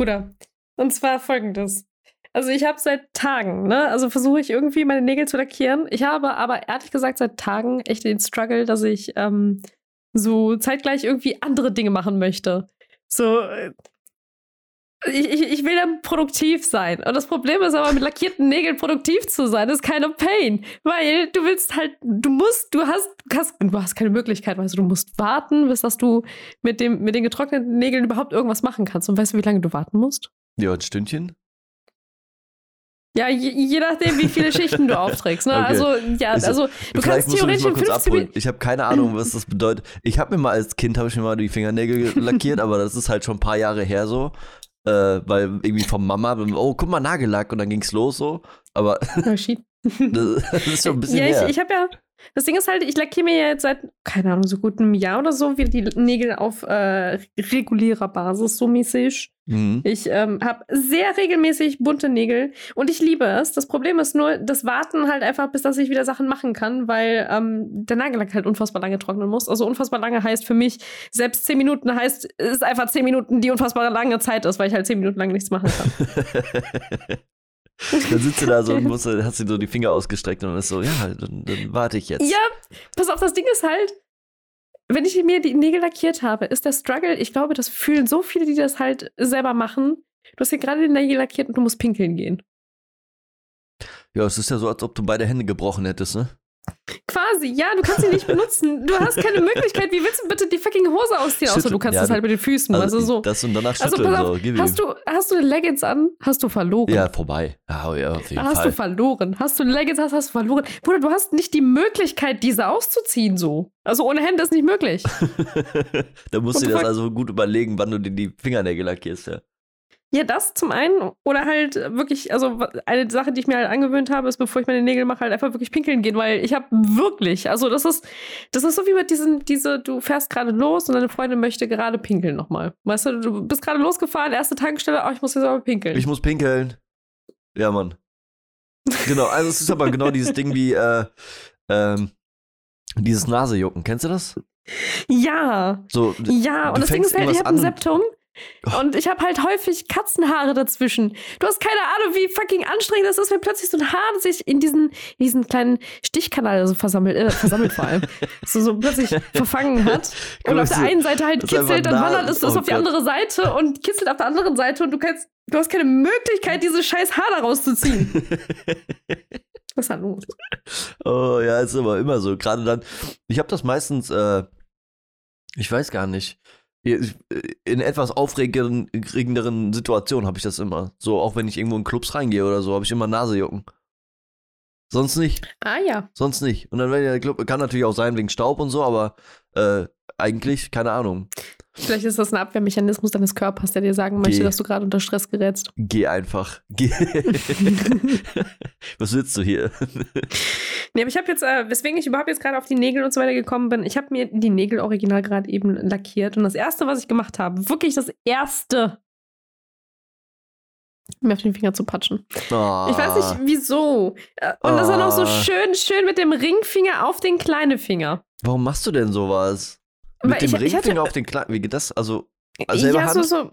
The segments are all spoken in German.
Bruder. Und zwar folgendes. Also ich habe seit Tagen, ne, also versuche ich irgendwie meine Nägel zu lackieren. Ich habe aber ehrlich gesagt seit Tagen echt den Struggle, dass ich ähm, so zeitgleich irgendwie andere Dinge machen möchte. So, äh, ich, ich, ich will dann produktiv sein. Und das Problem ist aber, mit lackierten Nägeln produktiv zu sein, ist keine Pain. Weil du willst halt, du musst, du hast, hast, du hast keine Möglichkeit, weißt du, du musst warten, bis dass du mit, dem, mit den getrockneten Nägeln überhaupt irgendwas machen kannst. Und weißt du, wie lange du warten musst? Ja, ein Stündchen. Ja, je, je nachdem, wie viele Schichten du aufträgst. Ne? Okay. Also, ja, also du kannst theoretisch in kurz 15 abholen. Minuten. Ich habe keine Ahnung, was das bedeutet. Ich habe mir mal als Kind habe ich mir mal die Fingernägel lackiert, aber das ist halt schon ein paar Jahre her so, äh, weil irgendwie von Mama, oh guck mal Nagellack und dann ging's los so. Aber Oh, shit. das, das ist schon ein bisschen ja, her. ich, ich habe ja. Das Ding ist halt, ich lackiere mir ja jetzt seit, keine Ahnung, so gut einem Jahr oder so wieder die Nägel auf äh, regulärer Basis, so mäßig. mhm. Ich ähm, habe sehr regelmäßig bunte Nägel und ich liebe es. Das Problem ist nur das Warten halt einfach, bis dass ich wieder Sachen machen kann, weil ähm, der Nagellack halt unfassbar lange trocknen muss. Also unfassbar lange heißt für mich, selbst 10 Minuten heißt, es ist einfach 10 Minuten, die unfassbar lange Zeit ist, weil ich halt 10 Minuten lang nichts machen kann. dann sitzt du da so und musst, hast du so die Finger ausgestreckt und ist so, ja, dann, dann warte ich jetzt. Ja, pass auf, das Ding ist halt, wenn ich mir die Nägel lackiert habe, ist der Struggle, ich glaube, das fühlen so viele, die das halt selber machen. Du hast hier gerade die Nägel lackiert und du musst pinkeln gehen. Ja, es ist ja so, als ob du beide Hände gebrochen hättest, ne? Quasi, ja, du kannst sie nicht benutzen. Du hast keine Möglichkeit. Wie willst du bitte die fucking Hose ausziehen? Außer du kannst ja, das halt mit den Füßen. Also, so. Das und danach Also schütteln, pass auf, so, ihm. hast du, hast du Leggings an? Hast du verloren. Ja, vorbei. Ja, ja auf jeden hast Fall. du verloren. Hast du Leggings, hast, hast du verloren. Bruder, du hast nicht die Möglichkeit, diese auszuziehen so. Also ohne Hände ist nicht möglich. da musst What du dir das also gut überlegen, wann du dir die Fingernägel lackierst, ja. Ja, das zum einen. Oder halt wirklich, also eine Sache, die ich mir halt angewöhnt habe, ist, bevor ich meine Nägel mache, halt einfach wirklich pinkeln gehen, weil ich habe wirklich, also das ist, das ist so wie mit diesen, diese, du fährst gerade los und deine Freundin möchte gerade pinkeln nochmal. Weißt du, du bist gerade losgefahren, erste Tankstelle, oh, ich muss jetzt aber pinkeln. Ich muss pinkeln. Ja, Mann. Genau, also es ist aber genau dieses Ding wie, äh, ähm, dieses Nasejucken. Kennst du das? ja, So, ja, und das Ding ist halt, ich habe ein. Septum. Und ich habe halt häufig Katzenhaare dazwischen. Du hast keine Ahnung, wie fucking anstrengend das ist, wenn plötzlich so ein Haar sich in diesen, in diesen kleinen Stichkanal so versammelt, äh, versammelt vor allem, so, so plötzlich verfangen hat. Und auf der einen Seite halt kitzelt, dann wandert es das oh auf die andere Seite und kitzelt auf der anderen Seite und du kannst, du hast keine Möglichkeit, dieses scheiß Haar da rauszuziehen. Was ist da los? oh ja, ist aber immer so. Gerade dann, ich habe das meistens, äh, ich weiß gar nicht. In etwas aufregenderen Situationen habe ich das immer. So, auch wenn ich irgendwo in Clubs reingehe oder so, habe ich immer Nasejucken. Sonst nicht. Ah ja. Sonst nicht. Und dann, wenn der Club, kann natürlich auch sein wegen Staub und so, aber äh, eigentlich, keine Ahnung. Vielleicht ist das ein Abwehrmechanismus deines Körpers, der dir sagen möchte, Geh. dass du gerade unter Stress gerätst. Geh einfach. Geh. Was willst du hier? Nee, aber ich habe jetzt, äh, weswegen ich überhaupt jetzt gerade auf die Nägel und so weiter gekommen bin, ich habe mir die Nägel original gerade eben lackiert und das erste, was ich gemacht habe, wirklich das erste, mir auf den Finger zu patschen. Ich weiß nicht wieso. Äh, Und das dann auch so Ah. schön, schön mit dem Ringfinger auf den kleinen Finger. Warum machst du denn sowas? Mit dem ich- ich hatte- Ringfinger auf den kleinen. Wie geht das? Also, also selber ja, Hand? so, so.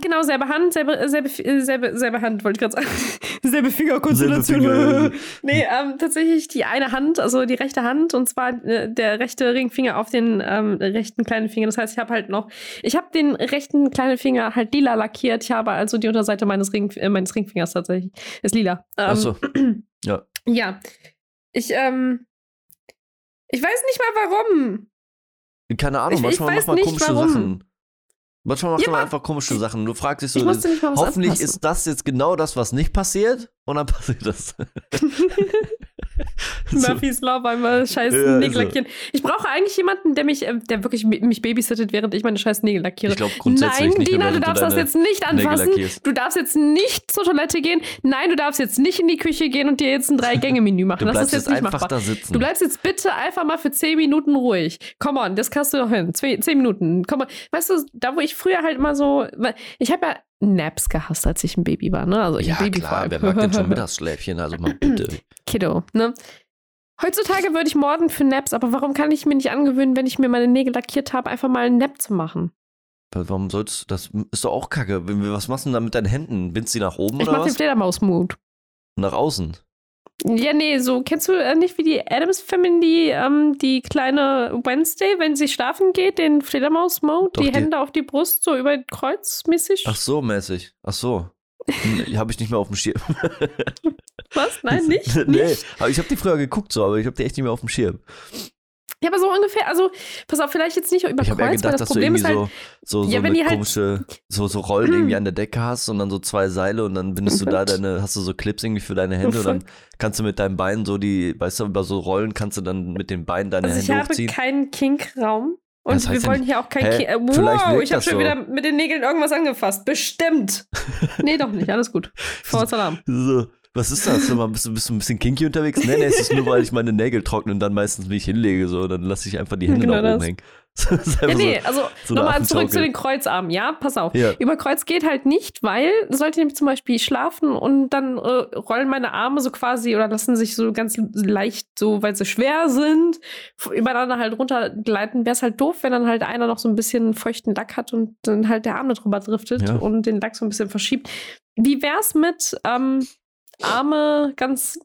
Genau, selbe Hand, selbe, selbe, selbe, selbe Hand, wollte ich gerade sagen. selbe Fingerkonstellation. Finger. nee, ähm, tatsächlich die eine Hand, also die rechte Hand, und zwar äh, der rechte Ringfinger auf den ähm, rechten kleinen Finger. Das heißt, ich habe halt noch, ich habe den rechten kleinen Finger halt lila lackiert. Ich habe also die Unterseite meines, Ring, äh, meines Ringfingers tatsächlich, ist lila. Ähm, Ach so. Ja. Ja. Ich, ähm, ich weiß nicht mal warum. Keine Ahnung, Ich- ich manchmal weiß macht man nicht, komische warum. Sachen. Manchmal macht Ja, man einfach komische Sachen. Du fragst dich so, Ich was hoffentlich anfassen. ist das jetzt genau das, was nicht passiert. Und dann passiert das. Murphy's Law beim äh, scheiß Ja, Nägel ist so. lackieren. Ich brauche eigentlich jemanden, der mich, äh, der wirklich mi- mich babysittet, während ich meine scheiß Nägel lackiere. Ich glaube grundsätzlich Nein, nicht Dina, du darfst das deine jetzt nicht Nägel anfassen. Du darfst jetzt nicht zur Toilette gehen. Nein, du darfst jetzt nicht in die Küche gehen und dir jetzt ein Drei-Gänge-Menü machen. Du das bleibst ist jetzt jetzt nicht einfach machbar. da sitzen. Du bleibst jetzt bitte einfach mal für 10 Minuten ruhig. Come on, das kannst du doch hin. Zwei, 10 Minuten. Komm mal. Weißt du, da wo ich früher halt immer so. Ich habe ja Naps gehasst, als ich ein Baby war, ne? Also ich ja, ein Baby klar, wer mag denn schon Mittagsschläfchen? Also mal bitte. Kiddo, ne? Heutzutage würde ich morden für Naps, aber warum kann ich mir nicht angewöhnen, wenn ich mir meine Nägel lackiert habe, einfach mal einen Nap zu machen? Warum sollst du, das ist doch auch kacke. Was machst du denn da mit deinen Händen? Bindst du die nach oben Ich oder mach den was? Fledermaus-Mut. Nach außen. Ja, nee, so kennst du äh, nicht wie die Adams Family, ähm, die kleine Wednesday, wenn sie schlafen geht, den Fledermaus-Mode, die, die- Hände auf die Brust, so über Kreuz mäßig? Ach so, mäßig. Ach so. Hm, Habe ich nicht mehr auf dem Schirm. Was? Nein, nicht? nee, nicht? aber ich habe die früher geguckt so, aber ich habe die echt nicht mehr auf dem Schirm. Ja, aber so ungefähr, also, pass auf, vielleicht jetzt nicht über Ich habe eher Kreuz, weil gedacht, das dass du Problem ist halt, so, so, Ja, so wenn eine halt- komische, so, so Rollen irgendwie an der Decke hast und dann so zwei Seile und dann bindest du da deine, hast du so Clips irgendwie für deine Hände und dann kannst du mit deinen Beinen so die, weißt du, über so Rollen kannst du dann mit den Beinen deine also ich Hände habe hochziehen. keinen Kink-Raum. Und Das heißt wir ja wollen nicht- hier auch kein Hä? Kink. Äh, wow, ich habe schon so. wieder mit den Nägeln irgendwas angefasst. Bestimmt. nee, doch nicht. Alles gut. Vorwärts Alarm. So, was ist das? Mal, bist, du, bist du ein bisschen kinky unterwegs? Nee, nee, es ist nur, weil ich meine Nägel trockne und dann meistens mich hinlege, so, dann lasse ich einfach die Hände Genau nach oben das. hängen. Ja, nee, so, also so nochmal zurück zu den Kreuzarmen, ja? Pass auf. Ja. Über Kreuz geht halt nicht, weil sollte nämlich zum Beispiel schlafen und dann äh, rollen meine Arme so quasi oder lassen sich so ganz leicht, so weil sie schwer sind, übereinander halt runtergleiten, wäre es halt doof, wenn dann halt einer noch so ein bisschen feuchten Lack hat und dann halt der Arm da drüber driftet Ja. und den Lack so ein bisschen verschiebt. Wie wär's mit ähm, Arme ganz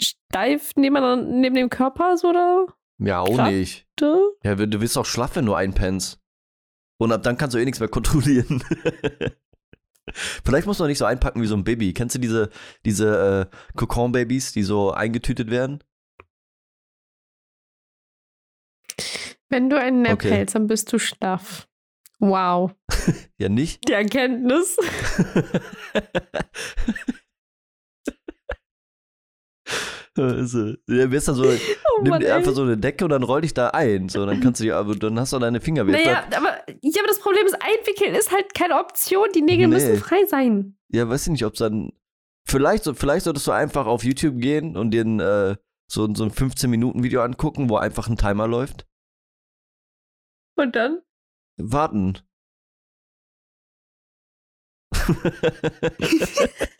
steif neben, neben dem Körper so oder? Ja, auch Klar. nicht. Ja, du wirst auch schlaff, wenn du einpennst. Und ab dann kannst du eh nichts mehr kontrollieren. Vielleicht musst du auch nicht so einpacken wie so ein Baby. Kennst du diese, diese äh, Kokon-Babys, die so eingetütet werden? Wenn du einen Nap Okay. hältst, dann bist du schlaff. Wow. Ja, nicht? Die Erkenntnis. Ja, wirst dann so, Oh nimm dir einfach so eine Decke und dann roll dich da ein. So, dann kannst du dir, aber dann hast du deine Finger wieder. Naja, aber, ja, aber das Problem ist, einwickeln ist halt keine Option. Die Nägel Nee. müssen frei sein. Ja, weiß ich nicht, ob es dann. Vielleicht, vielleicht solltest du einfach auf YouTube gehen und dir ein, äh, so, so ein 15-Minuten-Video angucken, wo einfach ein Timer läuft. Und dann? Warten.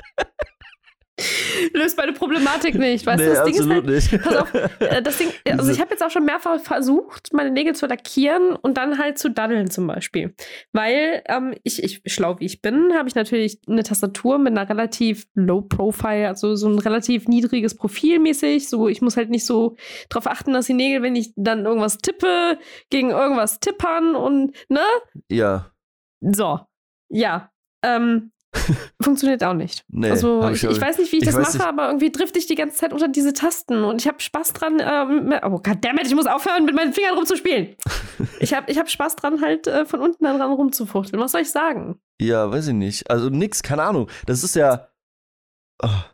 Löst meine Problematik nicht. Weißt nee, du, das Ding ist absolut halt. nicht. Pass auf, äh, das Ding, also ich habe jetzt auch schon mehrfach versucht, meine Nägel zu lackieren und dann halt zu daddeln zum Beispiel. Weil ähm, ich, ich, schlau wie ich bin, habe ich natürlich eine Tastatur mit einer relativ low profile, also so ein relativ niedriges Profil mäßig. So, ich muss halt nicht so drauf achten, dass die Nägel, wenn ich dann irgendwas tippe, gegen irgendwas tippern und, ne? ja, So. Ja. Ähm, funktioniert auch nicht. nee. also ich, ich weiß nicht, wie ich, ich das mache, nicht. aber irgendwie drifte ich die ganze Zeit unter diese Tasten und ich habe Spaß dran. Ähm, oh goddammit, ich muss aufhören, mit meinen Fingern rumzuspielen. ich habe ich hab Spaß dran, halt äh, von unten dann ran rumzufuchteln. Was soll ich sagen? Ja, weiß ich nicht. Also nix, keine Ahnung. Das ist ja. Ah.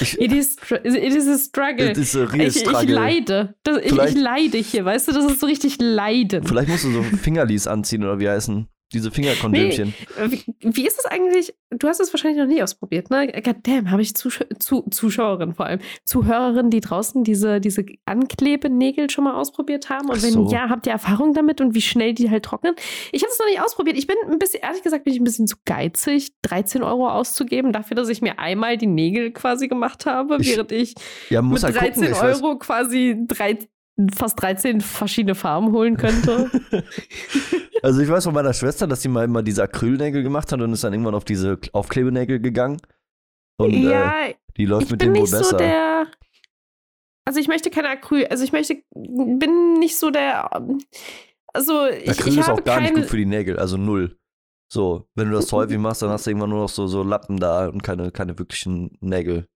Ich, It is, it is a struggle. das ist ein real Ich, ich Struggle. leide. Das, ich, ich leide hier, weißt du? Das ist so richtig Leiden. Vielleicht musst du so Fingerlies anziehen oder wie heißen. Diese Fingerkondömchen. Äh, Wie, ist es eigentlich? Du hast es wahrscheinlich noch nie ausprobiert, ne? Goddamn, habe ich Zusch zu, Zuschauerinnen vor allem, Zuhörerinnen, die draußen diese, diese Anklebenägel schon mal ausprobiert haben? Und Ach wenn so. ja, habt ihr Erfahrung damit und wie schnell die halt trocknen? Ich habe es noch nicht ausprobiert. Ich bin ein bisschen, ehrlich gesagt, bin ich ein bisschen zu geizig, 13 Euro auszugeben, dafür, dass ich mir einmal die Nägel quasi gemacht habe, Ich- während ich Ja, man muss mit halt 13 gucken. Ich weiß, Euro quasi drei, fast 13 verschiedene Farben holen könnte. also ich weiß von meiner Schwester, dass sie mal immer diese Acrylnägel gemacht hat und ist dann irgendwann auf diese Aufklebenägel gegangen. Und äh, ja, die läuft ich mit bin denen wohl nicht besser. so der. Also ich möchte keine Acryl, also ich möchte, bin nicht so der. Also ich, Acryl ich ist auch gar nicht keine. gut für die Nägel, also null. So, wenn du das häufig machst, dann hast du irgendwann nur noch so, so Lappen da und keine, keine wirklichen Nägel.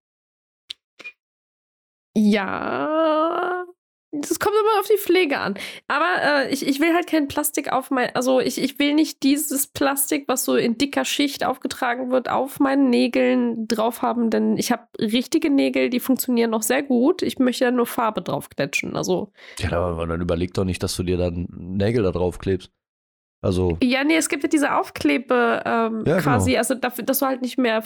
Ja. Das kommt immer auf die Pflege an. Aber äh, ich, ich will halt kein Plastik auf mein, also ich, ich will nicht dieses Plastik, was so in dicker Schicht aufgetragen wird, auf meinen Nägeln drauf haben, denn ich habe richtige Nägel, die funktionieren noch sehr gut. Ich möchte ja nur Farbe drauf klatschen. Also Ja, aber dann überleg doch nicht, dass du dir dann Nägel da drauf klebst. Also, Ja, nee, es gibt ja diese Aufklebe ähm, Ja, quasi, genau. also dafür, dass du halt nicht mehr,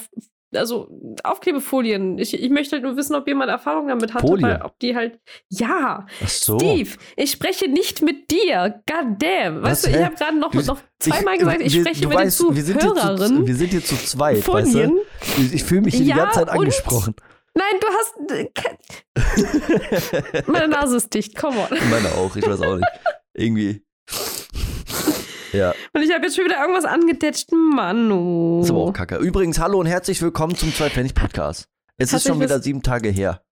also Aufklebefolien. Ich, ich möchte halt nur wissen, ob jemand Erfahrung damit hatte, Folie? weil ob die halt, ja, so. Steve, ich spreche nicht mit dir, god damn. Was, Weißt du, ich habe gerade noch, Du- noch zweimal gesagt, ich wir- spreche mit weißt, den wir sind, hier zu, Zuhörerinnen. wir sind hier zu zweit, weißt Folien. du? Ich, ich fühle mich hier die Ja, ganze Zeit angesprochen. Nein, du hast, äh, meine Nase ist dicht, come on. Meine auch, ich weiß auch nicht. Irgendwie. Ja. Und ich habe jetzt schon wieder irgendwas angedetscht. Manu. Ist aber auch kacke. Übrigens, hallo und herzlich willkommen zum Zwei-Pfennig-Podcast. Es ist schon wieder sieben Tage her.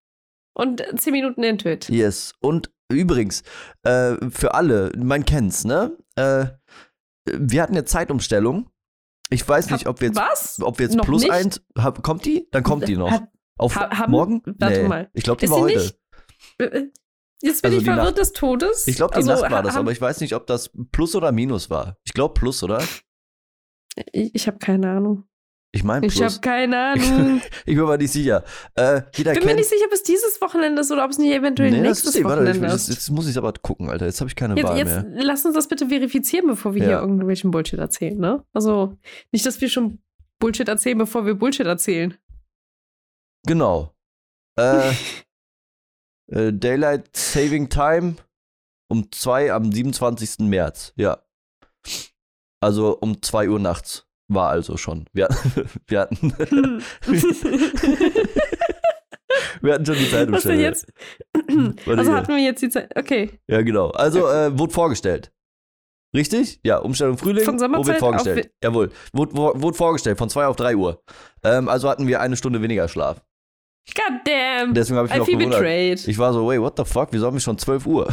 Und zehn Minuten Intuit. Yes. Und übrigens, äh, für alle, man kennt's, ne? Äh, wir hatten eine Zeitumstellung. Ich weiß nicht, ob wir jetzt, Was? ob wir jetzt Noch plus nicht? eins. Hab, kommt die? Dann kommt die noch. Hat- Auf ha- haben- morgen? warte nee. mal. Ich glaube, die Ist war heute. nicht- äh, Jetzt bin Also ich verwirrt Nacht. des Todes. Ich glaube, die Also, Nacht war das, aber ich weiß nicht, ob das Plus oder Minus war. Ich glaube Plus, oder? Ich, ich habe keine Ahnung. Ich meine Ich Plus. habe keine Ahnung. Ich bin mir nicht sicher. Äh, jeder bin mir kennt. nicht sicher, ob es dieses Wochenende ist oder ob es nicht eventuell nee, nächstes ist warte, ich, Wochenende jetzt, ist. jetzt muss ich aber gucken, Alter. Jetzt habe ich keine Jetzt, Wahl jetzt mehr. lass uns das bitte verifizieren, bevor wir Ja. hier irgendwelchen Bullshit erzählen, ne? Also nicht, dass wir schon Bullshit erzählen, bevor wir Bullshit erzählen. Genau. Äh, äh, Daylight Saving Time um 2 am 27. März. Ja. Also um 2 Uhr nachts. War also schon. Wir, wir, hatten, wir hatten schon die Was Zeitumstellung. denn jetzt? Also hatten wir jetzt die Zeit. Okay. Ja, genau. Also äh, wurde vorgestellt. Richtig? Ja, Umstellung Frühling. Von Sommerzeit vorgestellt? auf- Jawohl. Wurde, wurde wurde vorgestellt von 2 auf 3 Uhr. Ähm, also hatten wir eine Stunde weniger Schlaf. God damn. Deswegen habe ich mich I feel gewundert. betrayed. Ich war so, wait, what the fuck? Wieso haben wir schon 12 Uhr?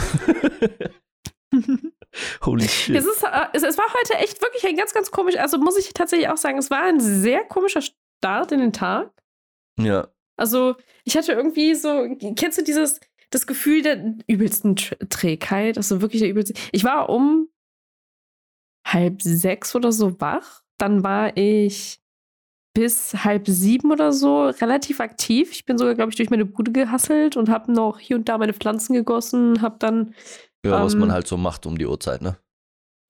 Holy shit. Es, ist, äh, es, es war heute echt wirklich ein ganz, ganz komisch. Also muss ich tatsächlich auch sagen, es war ein sehr komischer Start in den Tag. Ja. Also, ich hatte irgendwie so, kennst du dieses, das Gefühl der übelsten Tr Trägheit? Also wirklich der übelste. Ich war um halb sechs oder so wach. Dann war ich bis halb sieben oder so relativ aktiv. Ich bin sogar, glaube ich, durch meine Bude gehasselt und habe noch hier und da meine Pflanzen gegossen, habe dann Ja, was Ähm, man halt so macht um die Uhrzeit, ne?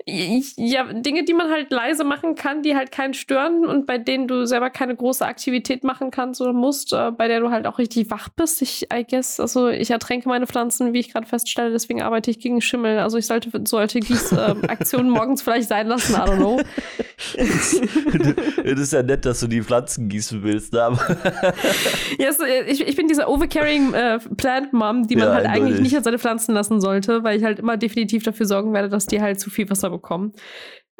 Ja, Dinge, die man halt leise machen kann, die halt keinen stören und bei denen du selber keine große Aktivität machen kannst oder musst, äh, bei der du halt auch richtig wach bist. Ich, I guess, also ich ertränke meine Pflanzen, wie ich gerade feststelle, deswegen arbeite ich gegen Schimmel. Also ich sollte sollte Gießaktionen morgens vielleicht sein lassen, I don't know. Es ist ja nett, dass du die Pflanzen gießen willst, ne? aber Yes, äh, ich, ich bin diese overcarrying äh, Plant Mom, die man Ja, halt eigentlich nicht an seine Pflanzen lassen sollte, weil ich halt immer definitiv dafür sorgen werde, dass die halt zu viel Wasser bekommen.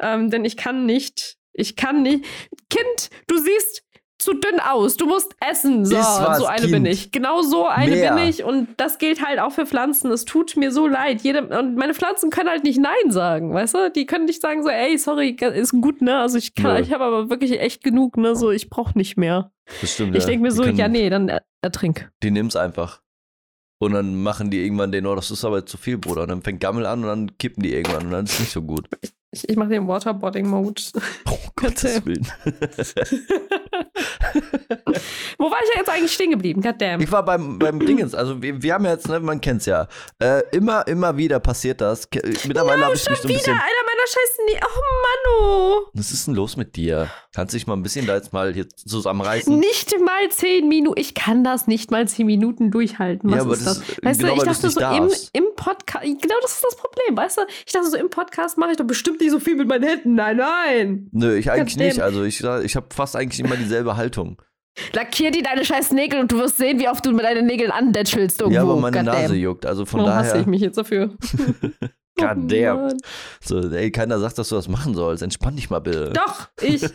Ähm, denn ich kann nicht, ich kann nicht. Kind, du siehst zu dünn aus. Du musst essen. So, was, so eine Kind. bin ich. Genau so eine Mehr. bin ich. Und das gilt halt auch für Pflanzen. Es tut mir so leid. Jede, und meine Pflanzen können halt nicht Nein sagen, weißt du? Die können nicht sagen so, ey, sorry, ist gut, ne? Also ich kann, Nö. ich habe aber wirklich echt genug, ne? So, ich brauche nicht mehr. das stimmt. Ich denke mir so, können- ja, nee, dann er- ertrink. Die nimm's einfach. Und dann machen die irgendwann den, oh, das ist aber zu viel, Bruder. Und dann fängt Gammel an und dann kippen die irgendwann und dann ist es nicht so gut. Ich, ich mache den Waterboarding-Mode. Oh Gottes Willen. Wo war ich ja jetzt eigentlich stehen geblieben? Goddamn. Ich war beim, beim Dingens, also wir, wir haben ja jetzt, ne, man kennt's ja, äh, immer, immer wieder passiert das. Ke- Mittlerweile habe ich mich so ein Wieder bisschen. meiner scheiß Ne Oh, Mann, Was ist denn los mit dir? Kannst du dich mal ein bisschen da jetzt mal hier oh. zusammenreißen? Nicht mal zehn Minuten. Ich kann das nicht mal zehn Minuten durchhalten. Was Ja, aber ist das ist- Weißt genau, du, ich dachte so im, darfst. im Podcast. Genau das ist das Problem, weißt du? Ich dachte so, im Podcast mache ich doch bestimmt nicht so viel mit meinen Händen. Nein, nein. Nö, ich eigentlich nicht. Also ich, ich habe fast eigentlich immer dieselbe Haltung. Lackier dir deine scheiß Nägel und du wirst sehen, wie oft du mit deinen Nägeln andätschelst irgendwo. ja, aber meine. Nase juckt. Also von Warum hasse daher. ich mich jetzt dafür? God Oh damn. So, ey, keiner sagt, dass du das machen sollst. Entspann dich mal bitte. Doch, ich.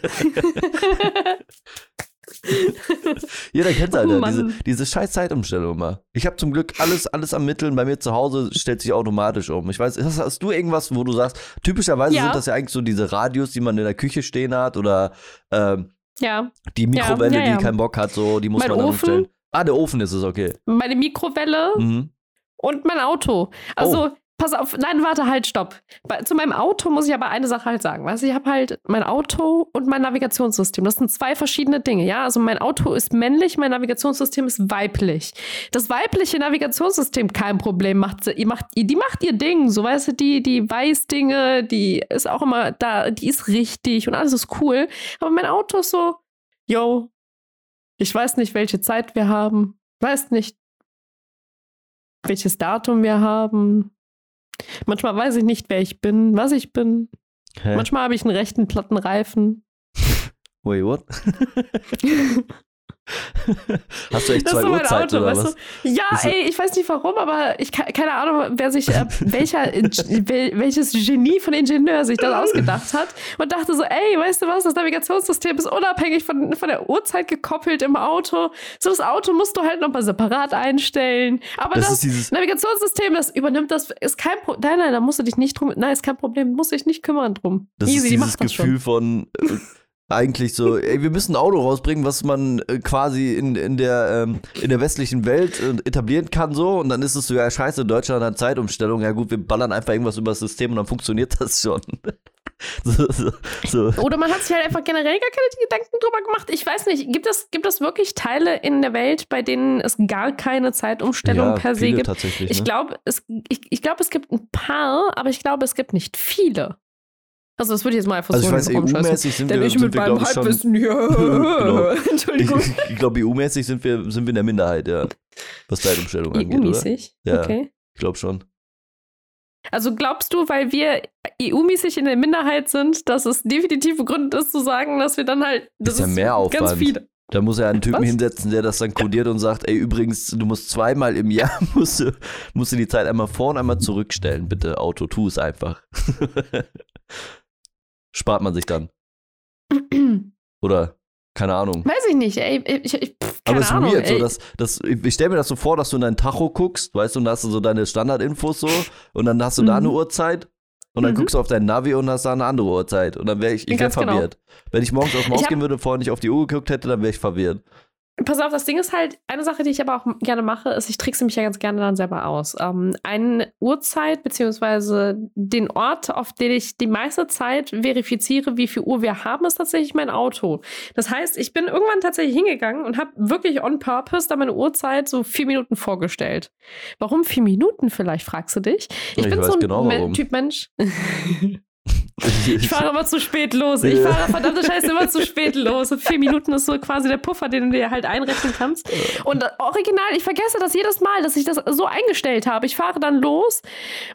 Jeder kennt Oh Alter, Mann. diese, diese scheiß Zeitumstellung immer. Ich habe zum Glück alles, alles am Mitteln. Bei mir zu Hause stellt sich automatisch um. Ich weiß, hast, hast du irgendwas, wo du sagst, typischerweise Ja. sind das ja eigentlich so diese Radios, die man in der Küche stehen hat oder ähm, ja, die Mikrowelle, ja, ja. die keinen Bock hat, so, die muss Mein man dann Ofen? umstellen. Ah, der Ofen ist es, okay. meine Mikrowelle Mhm. und mein Auto. Also, Oh. Pass auf, nein, warte, halt, stopp. Zu meinem Auto muss ich aber eine Sache halt sagen. Weißt du, ich habe halt mein Auto und mein Navigationssystem. Das sind zwei verschiedene Dinge, ja. Also mein Auto ist männlich, mein Navigationssystem ist weiblich. Das weibliche Navigationssystem, kein Problem, macht, macht, die macht ihr Ding. So, weißt du, die, die weiß Dinge, die ist auch immer da, die ist richtig und alles ist cool. Aber mein Auto ist so, yo, ich weiß nicht, welche Zeit wir haben. Weiß nicht, welches Datum wir haben. Manchmal weiß ich nicht, wer ich bin, was ich bin. Hä? Manchmal habe ich einen rechten platten Reifen. Wait, what? Hast du echt Das zwei ist so mein Uhrzeiten Auto, oder weißt was? du? Ja, Ist ey, ich weiß nicht warum, aber ich ke- keine Ahnung, wer sich, äh, welcher, wel- welches Genie von Ingenieur sich das ausgedacht hat und dachte so, ey, weißt du was, das Navigationssystem ist unabhängig von, von der Uhrzeit gekoppelt im Auto. So das Auto musst du halt nochmal separat einstellen. Aber Das das, Navigationssystem, das übernimmt das, ist kein Problem. Nein, nein, da musst du dich nicht drum, nein, ist kein Problem, musst du dich nicht kümmern drum. Das Easy, ist die dieses. Gefühl von äh, eigentlich so, ey, wir müssen ein Auto rausbringen, was man äh, quasi in, in, der, ähm, in der westlichen Welt äh, etablieren kann so und dann ist es so, ja scheiße, Deutschland hat Zeitumstellung, ja gut, wir ballern einfach irgendwas über das System und dann funktioniert das schon. so, so, so. Oder man hat sich halt einfach generell gar keine Gedanken drüber gemacht. Ich weiß nicht, gibt es, gibt es wirklich Teile in der Welt, bei denen es gar keine Zeitumstellung ja, per se gibt? Ich ne? glaube, es, ich, ich glaube, es gibt ein paar, aber ich glaube, es gibt nicht viele. Also das würde ich jetzt mal einfach also ich so weiß, Raum schmeißen. EU-mäßig sind Denn wir, ich mit wir meinem ich Halbwissen hier. Genau. Entschuldigung. ich, ich glaube, EU-mäßig sind wir, sind wir in der Minderheit, ja, was Zeitumstellung angeht, oder? EU-mäßig? Ja. Okay. Ich glaube schon. Also glaubst du, weil wir EU-mäßig in der Minderheit sind, dass es definitiv begründet ist, zu sagen, dass wir dann halt. Das Ist ja mehr Aufwand. Ganz viele. Da muss er einen Typen Was? hinsetzen, der das dann kodiert und sagt, ey, übrigens, du musst zweimal im Jahr, musst du, musst du die Zeit einmal vor und einmal zurückstellen. Bitte, Auto, tu es einfach. Spart man sich dann. Oder, keine Ahnung. Weiß ich nicht, ey. Ich, ich, pff, Aber keine es ist Ahnung, weird, so, dass, dass, ich stelle mir das so vor, dass du in dein Tacho guckst, weißt du, und da hast du so deine Standardinfos so und dann hast du da Mhm. eine Uhrzeit und dann Mhm. guckst du auf dein Navi und hast da eine andere Uhrzeit und dann wäre ich, ich wäre Ganz genau. verwirrt. Wenn ich morgens aus dem Ich Haus hab- gehen würde, vorher nicht auf die Uhr geguckt hätte, dann wäre ich verwirrt. Pass auf, das Ding ist halt, eine Sache, die ich aber auch gerne mache, ist, ich trickse mich ja ganz gerne dann selber aus. Ähm, eine Uhrzeit beziehungsweise den Ort, auf den ich die meiste Zeit verifiziere, wie viel Uhr wir haben, ist tatsächlich mein Auto. Das heißt, ich bin irgendwann tatsächlich hingegangen und habe wirklich on purpose da meine Uhrzeit so vier Minuten vorgestellt. Warum vier Minuten vielleicht, fragst du dich? Ich, Ich bin weiß so ein genau. Typ Mensch. Ich fahre immer zu spät los. Ich fahre verdammte Scheiße immer zu spät los. Und vier Minuten ist so quasi der Puffer, den du dir halt einrechnen kannst. Und original, ich vergesse das jedes Mal, dass ich das so eingestellt habe. Ich fahre dann los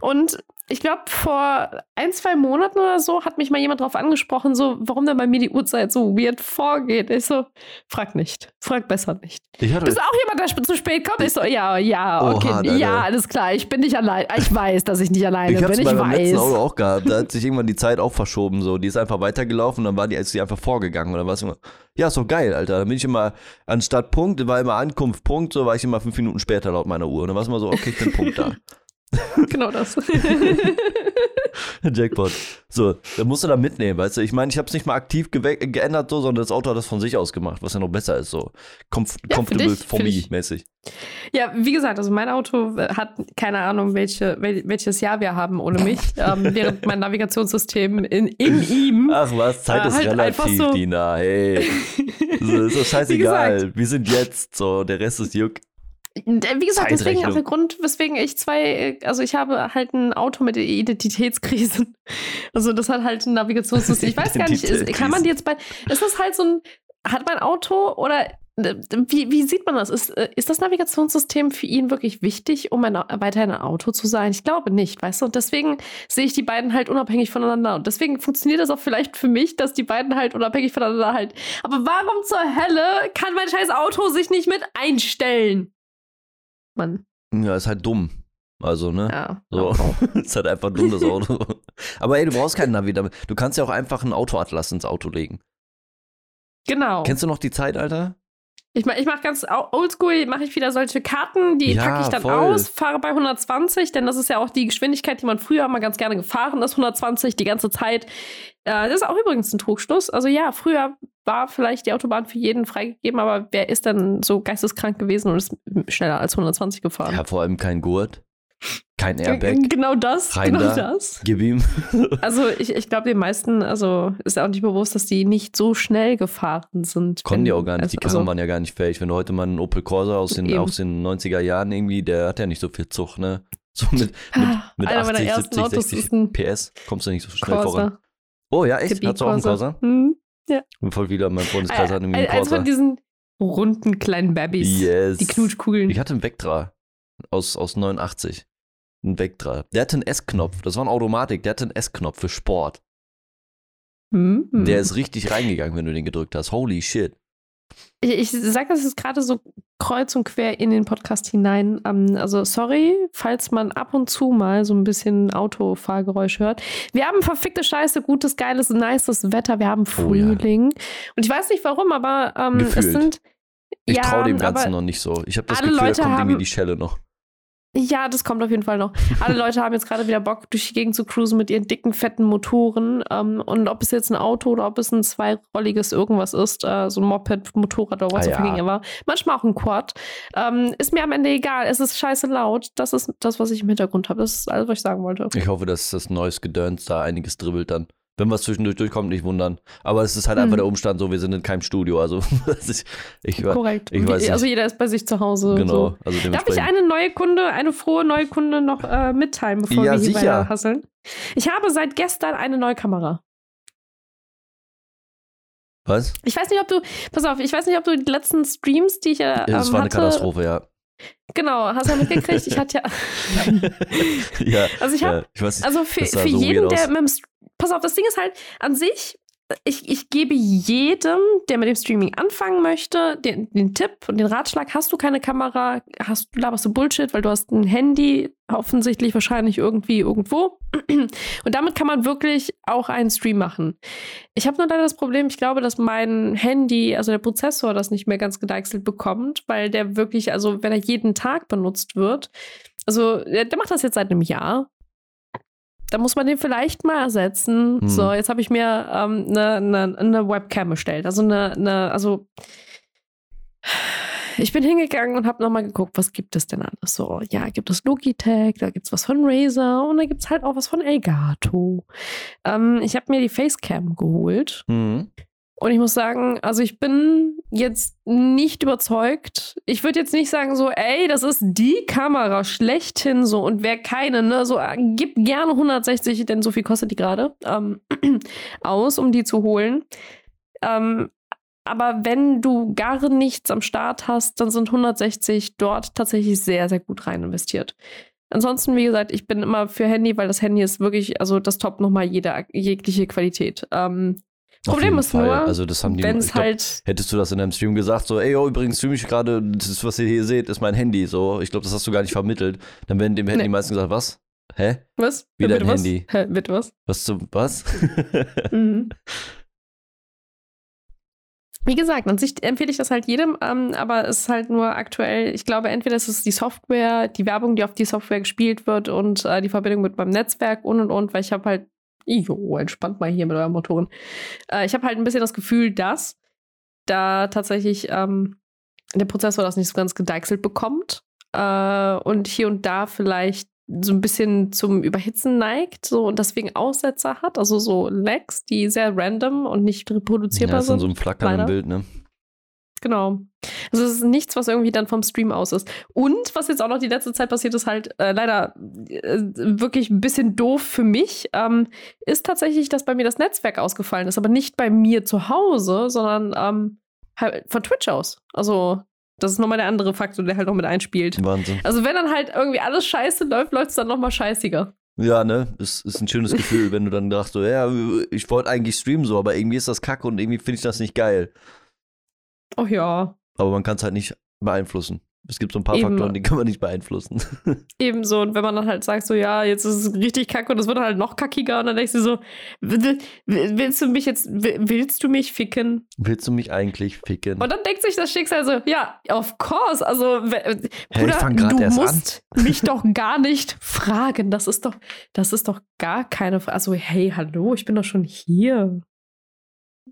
und ich glaube, vor ein, zwei Monaten oder so hat mich mal jemand drauf angesprochen, so, warum denn bei mir die Uhrzeit so weird vorgeht. Ich so, frag nicht. Frag besser nicht. Ich hatte, Bist auch jemand, der sp- zu spät kommt? Ich so, ja, ja, okay. Alter. ja, alles klar. Ich bin nicht allein. Ich weiß, dass ich nicht alleine Ich bin. bei Ich letzten weiß. Auto auch gehabt. Da hat sich irgendwann die Zeit auch verschoben. So. Die ist einfach weitergelaufen dann war die, ist die einfach vorgegangen. War es immer, ja, ist doch geil, Alter. Dann bin ich immer, anstatt Punkt, war immer Ankunft, Punkt, so war ich immer fünf Minuten später laut meiner Uhr. Und dann war es immer so, okay, ich bin Punkt da. Genau das. Jackpot. So, dann musst du da mitnehmen, weißt du? Ich meine, ich habe es nicht mal aktiv geändert, so, sondern das Auto hat das von sich aus gemacht, was ja noch besser ist, so. Comf Ja, comfortable find ich- for me mäßig. Ja, wie gesagt, also mein Auto hat keine Ahnung, welche, wel, welches Jahr wir haben ohne mich, ähm, während mein Navigationssystem in, in ihm. Ach was, Zeit Äh, ist halt relativ, so- Dina, hey. So, ist doch scheißegal. Wir sind jetzt, so, der Rest ist Juck. Äh, Wie gesagt, deswegen auch der Grund, weswegen ich zwei, äh, also ich habe halt ein Auto mit Identitätskrisen. Also das hat halt ein Navigationssystem. Ich weiß gar nicht, ist, kann man die jetzt bei, ist das halt so ein, hat mein Auto oder äh, wie, wie sieht man das? Ist, ist das Navigationssystem für ihn wirklich wichtig, um ein, weiterhin ein Auto zu sein? Ich glaube nicht, weißt du? Und deswegen sehe ich die beiden halt unabhängig voneinander. Und deswegen funktioniert das auch vielleicht für mich, dass die beiden halt unabhängig voneinander halt. Aber warum zur Hölle kann mein scheiß Auto sich nicht mit einstellen? Mann, Ja, ist halt dumm. Also, ne? ja. So, ist halt einfach dumm, das Auto. Aber ey, du brauchst keinen Navi damit. Du kannst ja auch einfach einen Autoatlas ins Auto legen. Genau. Kennst du noch die Zeit, Alter? Ich mache ich mach ganz oldschool, mache ich wieder solche Karten, die Ja, packe ich dann voll. aus, fahre bei 120, denn das ist ja auch die Geschwindigkeit, die man früher mal ganz gerne gefahren ist, 120 die ganze Zeit. Äh, das ist auch übrigens ein Trugschluss. Also ja, früher war vielleicht die Autobahn für jeden freigegeben, aber wer ist dann so geisteskrank gewesen und ist schneller als 120 gefahren? Ja, vor allem kein Gurt. Kein G- Airbag. Genau das, Rein genau da. das. Gib ihm. Also ich, ich glaube, den meisten, also ist auch nicht bewusst, dass die nicht so schnell gefahren sind. Konnten die auch gar nicht. Die also- Karren waren ja gar nicht fähig. Wenn du heute mal einen Opel Corsa aus den, Eben. aus den 90er Jahren irgendwie, der hat ja nicht so viel Zug, ne? So mit, mit, mit Einer meiner 80, ersten 70, Autos 60 ist ein PS kommst du nicht so schnell voran. Corsa. Oh ja, echt? Hast du auch einen Corsa. Corsa? Hm. Voll viele in meinem Freundeskreis irgendwie Ein- einen Eins von diesen runden kleinen Babys. Yes. Die Knutschkugeln. Ich hatte einen Vectra aus, aus 89. Ein Vectra. Der hatte einen S-Knopf. Das war eine Automatik. Der hatte einen S-Knopf für Sport. Hm. Der ist richtig reingegangen, wenn du den gedrückt hast. Holy shit. Ich, ich sage das jetzt gerade so kreuz und quer in den Podcast hinein. Ähm, also sorry, falls man ab und zu mal so ein bisschen Autofahrgeräusch hört. Wir haben verfickte Scheiße, gutes, geiles, nices Wetter. Wir haben Frühling. Oh, ja. Und ich weiß nicht warum, aber ähm, es sind. Ich ja, traue dem Ganzen noch nicht so. Ich habe das Gefühl, Leute da kommt haben, irgendwie die Schelle noch. Ja, das kommt auf jeden Fall noch. Alle Leute haben jetzt gerade wieder Bock, durch die Gegend zu cruisen mit ihren dicken, fetten Motoren. Ähm, und ob es jetzt ein Auto oder ob es ein zweirolliges irgendwas ist, äh, so ein Moped, Motorrad oder was ah, ja. war, manchmal auch ein Quad, ähm, ist mir am Ende egal. Es ist scheiße laut. Das ist das, was ich im Hintergrund habe. Das ist alles, was ich sagen wollte. Ich hoffe, dass das neues Gedöns da einiges dribbelt dann. Wenn was zwischendurch durchkommt, nicht wundern. Aber es ist halt hm. einfach der Umstand so, wir sind in keinem Studio. Also ich, ich, Korrekt. Ich weiß also jeder ist bei sich zu Hause. Genau. So. Also Darf ich eine neue Kunde, eine frohe neue Kunde noch äh, mitteilen, bevor ja, wir hier weiter hasseln? Ich habe seit gestern eine neue Kamera. Was? Ich weiß nicht, ob du, pass auf, ich weiß nicht, ob du die letzten Streams, die ich äh, ähm, Das war eine Katastrophe, ja. Genau, hast du ja mitgekriegt. Ich hatte ja. ja. Also ich habe, ja, also für, für so jeden, der mit dem pass auf, das Ding ist halt an sich, ich, ich gebe jedem, der mit dem Streaming anfangen möchte, den, den Tipp und den Ratschlag, hast du keine Kamera, hast, laberst du Bullshit, weil du hast ein Handy, offensichtlich wahrscheinlich irgendwie irgendwo. Und damit kann man wirklich auch einen Stream machen. Ich habe nur leider das Problem, ich glaube, dass mein Handy, also der Prozessor, das nicht mehr ganz gedeichselt bekommt, weil der wirklich, also wenn er jeden Tag benutzt wird, also der, der macht das jetzt seit einem Jahr da muss man den vielleicht mal ersetzen. Hm. So, jetzt habe ich mir eine ähm, ne, ne Webcam bestellt. Also eine, ne, also ich bin hingegangen und habe nochmal geguckt, was gibt es denn alles so. Ja, gibt es Logitech, da gibt es was von Razer und da gibt es halt auch was von Elgato. Ähm, ich habe mir die Facecam geholt. Mhm. Und ich muss sagen, also ich bin jetzt nicht überzeugt. Ich würde jetzt nicht sagen so, ey, das ist die Kamera schlechthin so und wer keine, ne, so äh, gib gerne 160, denn so viel kostet die gerade, ähm, aus, um die zu holen. Ähm, aber wenn du gar nichts am Start hast, dann sind 160 dort tatsächlich sehr, sehr gut rein investiert. Ansonsten, wie gesagt, ich bin immer für Handy, weil das Handy ist wirklich, also das Top nochmal jede, jegliche Qualität. Ähm, Problem ist Fall. nur, also das haben die, wenn's glaub, halt hättest du das in deinem Stream gesagt, so, ey, oh, übrigens stream ich gerade, das, was ihr hier seht, ist mein Handy, so, ich glaube, das hast du gar nicht vermittelt. Dann werden dem Handy nee. meistens gesagt, was? Hä? Was? Wie dein Handy? Hä, bitte was? Was zum, was? mhm. Wie gesagt, an sich empfehle ich das halt jedem, ähm, aber es ist halt nur aktuell, ich glaube, entweder ist es die Software, die Werbung, die auf die Software gespielt wird und äh, die Verbindung mit meinem Netzwerk und und und, weil ich habe halt Jo, entspannt mal hier mit euren Motoren. Äh, ich habe halt ein bisschen das Gefühl, dass da tatsächlich ähm, der Prozessor das nicht so ganz gedeichselt bekommt äh, und hier und da vielleicht so ein bisschen zum Überhitzen neigt so und deswegen Aussetzer hat, also so Lags, die sehr random und nicht reproduzierbar ja, das sind. so ein flackerndes Bild, ne? Genau. Also es ist nichts, was irgendwie dann vom Stream aus ist. Und was jetzt auch noch die letzte Zeit passiert ist, halt äh, leider äh, wirklich ein bisschen doof für mich, ähm, ist tatsächlich, dass bei mir das Netzwerk ausgefallen ist. Aber nicht bei mir zu Hause, sondern ähm, halt von Twitch aus. Also das ist nochmal der andere Faktor, der halt noch mit einspielt. Wahnsinn. Also wenn dann halt irgendwie alles scheiße läuft, läuft es dann nochmal scheißiger. Ja, ne? Ist, ist ein schönes Gefühl, wenn du dann dachtest, so, ja, ich wollte eigentlich streamen so, aber irgendwie ist das kacke und irgendwie finde ich das nicht geil. Ach ja. Aber man kann es halt nicht beeinflussen. Es gibt so ein paar Eben. Faktoren, die kann man nicht beeinflussen. Ebenso. Und wenn man dann halt sagt, so, ja, jetzt ist es richtig kacke und es wird halt noch kackiger, und dann denkst du so, willst du mich jetzt, willst du mich ficken? Willst du mich eigentlich ficken? Und dann denkt sich das Schicksal so, ja, of course. Also, hey, Bruder, du musst an. mich doch gar nicht fragen. Das ist doch, das ist doch gar keine Frage. Also, hey, hallo, ich bin doch schon hier.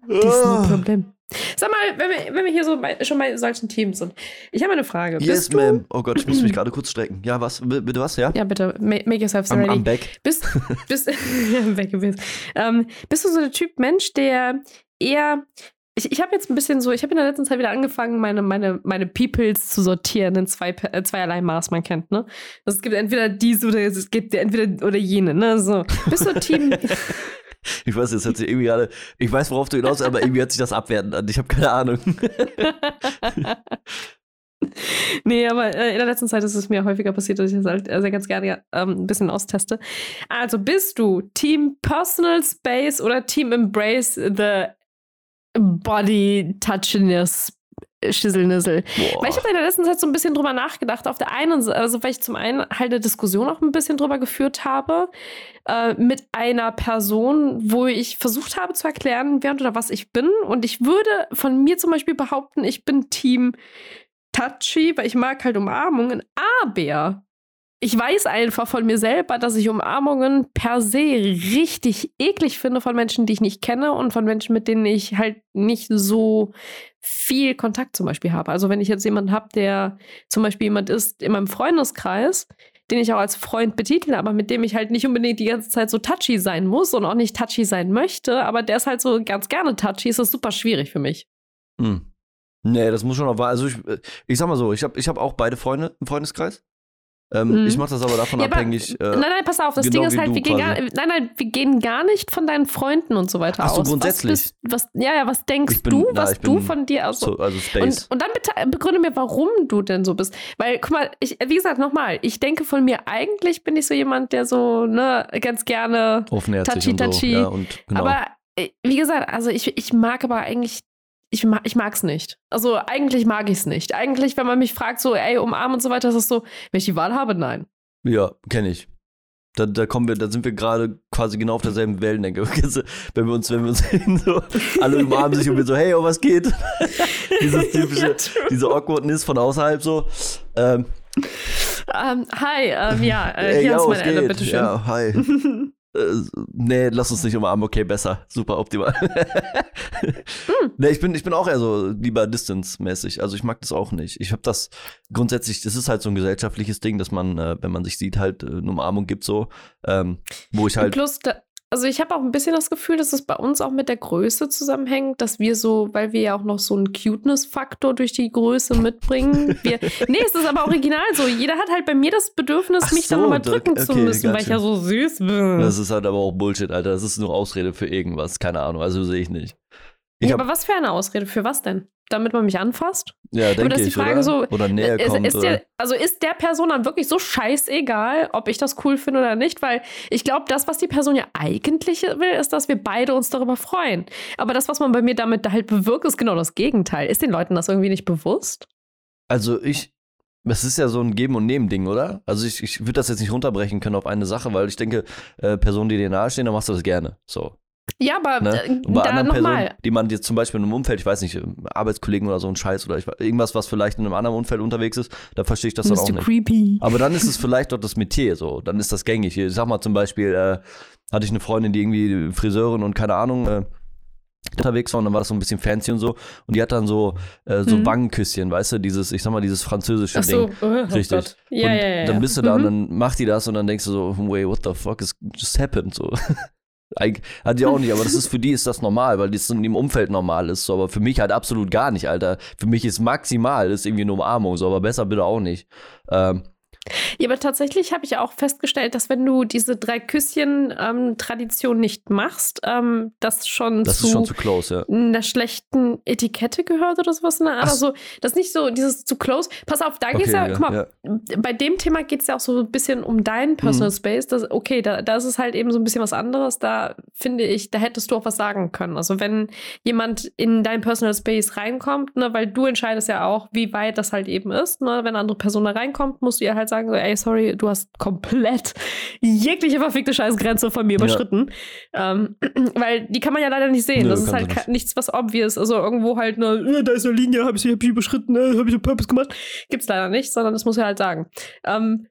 Das ist ein ah. Problem. Sag mal, wenn wir, wenn wir hier so bei, schon bei solchen Themen sind. Ich habe eine Frage. Yes, ma'am. Oh Gott, ich muss mich gerade kurz strecken. Ja, was? Bitte was, ja? Ja, bitte. Make yourself so ready. I'm, I'm back. Bist, bist, weg, bist. Ähm, bist du so der Typ Mensch, der eher ich, ich habe jetzt ein bisschen so, ich habe in der letzten Zeit wieder angefangen, meine, meine, meine Peoples zu sortieren in zwei, äh, zweierlei Maß, man kennt, ne? Also es gibt entweder dies oder es gibt entweder oder jene, ne? So. Bist du Team. Ich weiß, jetzt hat sich irgendwie gerade, ich weiß, worauf du hinaus, aber irgendwie hat sich das abwertend an. Ich habe keine Ahnung. nee, aber äh, in der letzten Zeit ist es mir häufiger passiert, dass ich das halt sehr ganz gerne ähm, ein bisschen austeste. Also bist du Team Personal Space oder Team Embrace the Body Touchiness Schisselnissel. Boah. Weil ich habe in der letzten Zeit so ein bisschen drüber nachgedacht. Auf der einen, Seite, also weil ich zum einen halt eine Diskussion auch ein bisschen drüber geführt habe äh, mit einer Person, wo ich versucht habe zu erklären, wer oder was ich bin. Und ich würde von mir zum Beispiel behaupten, ich bin Team Touchy, weil ich mag halt Umarmungen. Aber ich weiß einfach von mir selber, dass ich Umarmungen per se richtig eklig finde von Menschen, die ich nicht kenne und von Menschen, mit denen ich halt nicht so viel Kontakt zum Beispiel habe. Also wenn ich jetzt jemanden habe, der zum Beispiel jemand ist in meinem Freundeskreis, den ich auch als Freund betitle, aber mit dem ich halt nicht unbedingt die ganze Zeit so touchy sein muss und auch nicht touchy sein möchte, aber der ist halt so ganz gerne touchy, ist das super schwierig für mich. Hm. Nee, das muss schon noch. Also ich, ich sag mal so, ich habe ich hab auch beide Freunde im Freundeskreis. Ähm, Mhm. Ich mache das aber davon Ja, aber- abhängig. äh, nein, nein, pass auf, das genau Ding ist halt, wir gehen, gar, nein, nein, wir gehen gar nicht von deinen Freunden und so weiter Ach so, aus. grundsätzlich. Was, bist, was, ja, ja, was denkst bin- du, na, was du von dir aus? so, also Space. Und, und dann bitte begründe mir, warum du denn so bist. Weil, guck mal, ich, wie gesagt, nochmal, ich denke von mir, eigentlich bin ich so jemand, der so, ne, ganz gerne. Offenherzig touchy, und so. Ja, und genau. Aber äh, wie gesagt, also ich, ich mag aber eigentlich, ich, mag, ich mag's nicht. Also eigentlich mag ich's nicht. Eigentlich, wenn man mich fragt, so, ey, umarmen und so weiter, ist es so, wenn ich die Wahl habe, nein. Ja, kenne ich. Da, da kommen wir, da sind wir gerade quasi genau auf derselben Wellenlänge. wenn wir uns, wenn wir uns so, alle umarmen sich und wir so, hey, oh, was geht? Dieses typische, diese Awkwardness von außerhalb so. Ähm, Ähm, hi, ähm, ja, äh, ey, hier yo, ist meine Elle, geht? bitteschön. Ja, hi. Äh, nee, lass uns nicht umarmen, okay, besser. Super, optimal. Hm. Nee, ich bin, ich bin auch eher so lieber Distance-mäßig. Also ich mag das auch nicht. Ich habe das grundsätzlich, das ist halt so ein gesellschaftliches Ding, dass man, äh, wenn man sich sieht, halt äh, eine Umarmung gibt so. Ähm, wo ich halt. Plus, da, also ich habe auch ein bisschen das Gefühl, dass es bei uns auch mit der Größe zusammenhängt, dass wir so, weil wir ja auch noch so einen Cuteness-Faktor durch die Größe mitbringen. Wir, nee, es ist aber original so. Jeder hat halt bei mir das Bedürfnis, Ach mich dann so, nochmal da- drücken zu okay, müssen, weil ich ja so süß bin. Das ist halt aber auch Bullshit, Alter. Das ist nur Ausrede für irgendwas. Keine Ahnung. Also sehe ich nicht. Ich ja, aber was für eine Ausrede? Für was denn? Damit man mich anfasst? ja, denke ist die ich, Frage oder? so, oder näher ist, kommt. ist oder? der, also ist der Person dann wirklich so scheißegal, ob ich das cool finde oder nicht? Weil ich glaube, das, was die Person ja eigentlich will, ist, dass wir beide uns darüber freuen. Aber das, was man bei mir damit halt bewirkt, ist genau das Gegenteil. Ist den Leuten das irgendwie nicht bewusst? Also ich, das ist ja so ein Geben- und Nehmen-Ding, oder? Also ich, ich würde das jetzt nicht runterbrechen können auf eine Sache, weil ich denke, äh, Personen, die dir nahestehen, dann machst du das gerne. So. Ja, aber Ne? äh, Und bei da anderen Personen, nochmal. die man jetzt zum Beispiel in einem Umfeld, ich weiß nicht, Arbeitskollegen oder so ein Scheiß oder ich, irgendwas, was vielleicht in einem anderen Umfeld unterwegs ist, da verstehe ich das dann auch nicht. Creepy. Aber dann ist es vielleicht doch das Metier so, dann ist das gängig. Ich sag mal zum Beispiel, äh, hatte ich eine Freundin, die irgendwie Friseurin und keine Ahnung, äh, unterwegs war und dann war das so ein bisschen fancy und so und die hat dann so, äh, so Mhm. Wangenküsschen, weißt du, dieses, ich sag mal, dieses französische Ach so, Ding. oh, Richtig. Gott. Ja, und ja, ja. dann bist du da und Mhm. dann macht die das und dann denkst du so, wait, what the fuck is just happened? So. Hat die auch nicht, aber das ist für die ist das normal, weil das in dem Umfeld normal ist. So, aber für mich halt absolut gar nicht, Alter. Für mich ist maximal ist irgendwie eine Umarmung, so, aber besser bitte auch nicht. Ähm, Ja, aber tatsächlich habe ich auch festgestellt, dass wenn du diese drei Küsschen-Tradition nicht machst, ähm, das schon das zu schon zu close, ja. einer schlechten Etikette gehört oder sowas in der Art. Ach Also, das ist nicht so dieses zu close. Pass auf, da geht's Okay, ja, ja, guck mal, bei dem Thema geht es ja auch so ein bisschen um deinen Personal Mhm. Space. Das, okay, da, da ist es halt eben so ein bisschen was anderes. Da finde ich, da hättest du auch was sagen können. Also, wenn jemand in dein Personal Space reinkommt, ne, weil du entscheidest ja auch, wie weit das halt eben ist. Ne? Wenn eine andere Person da reinkommt, musst du ihr halt sagen, so, ey, sorry, du hast komplett jegliche verfickte Scheißgrenze von mir Ja. überschritten. Ähm, weil die kann man ja leider nicht sehen. Nö, das ist halt nicht. nichts, was obvious. Also irgendwo halt eine, äh, da ist eine Linie, habe ich, hab ich überschritten, äh, habe ich einen Purpose gemacht. Gibt's leider nicht, sondern das muss er halt sagen. Ähm,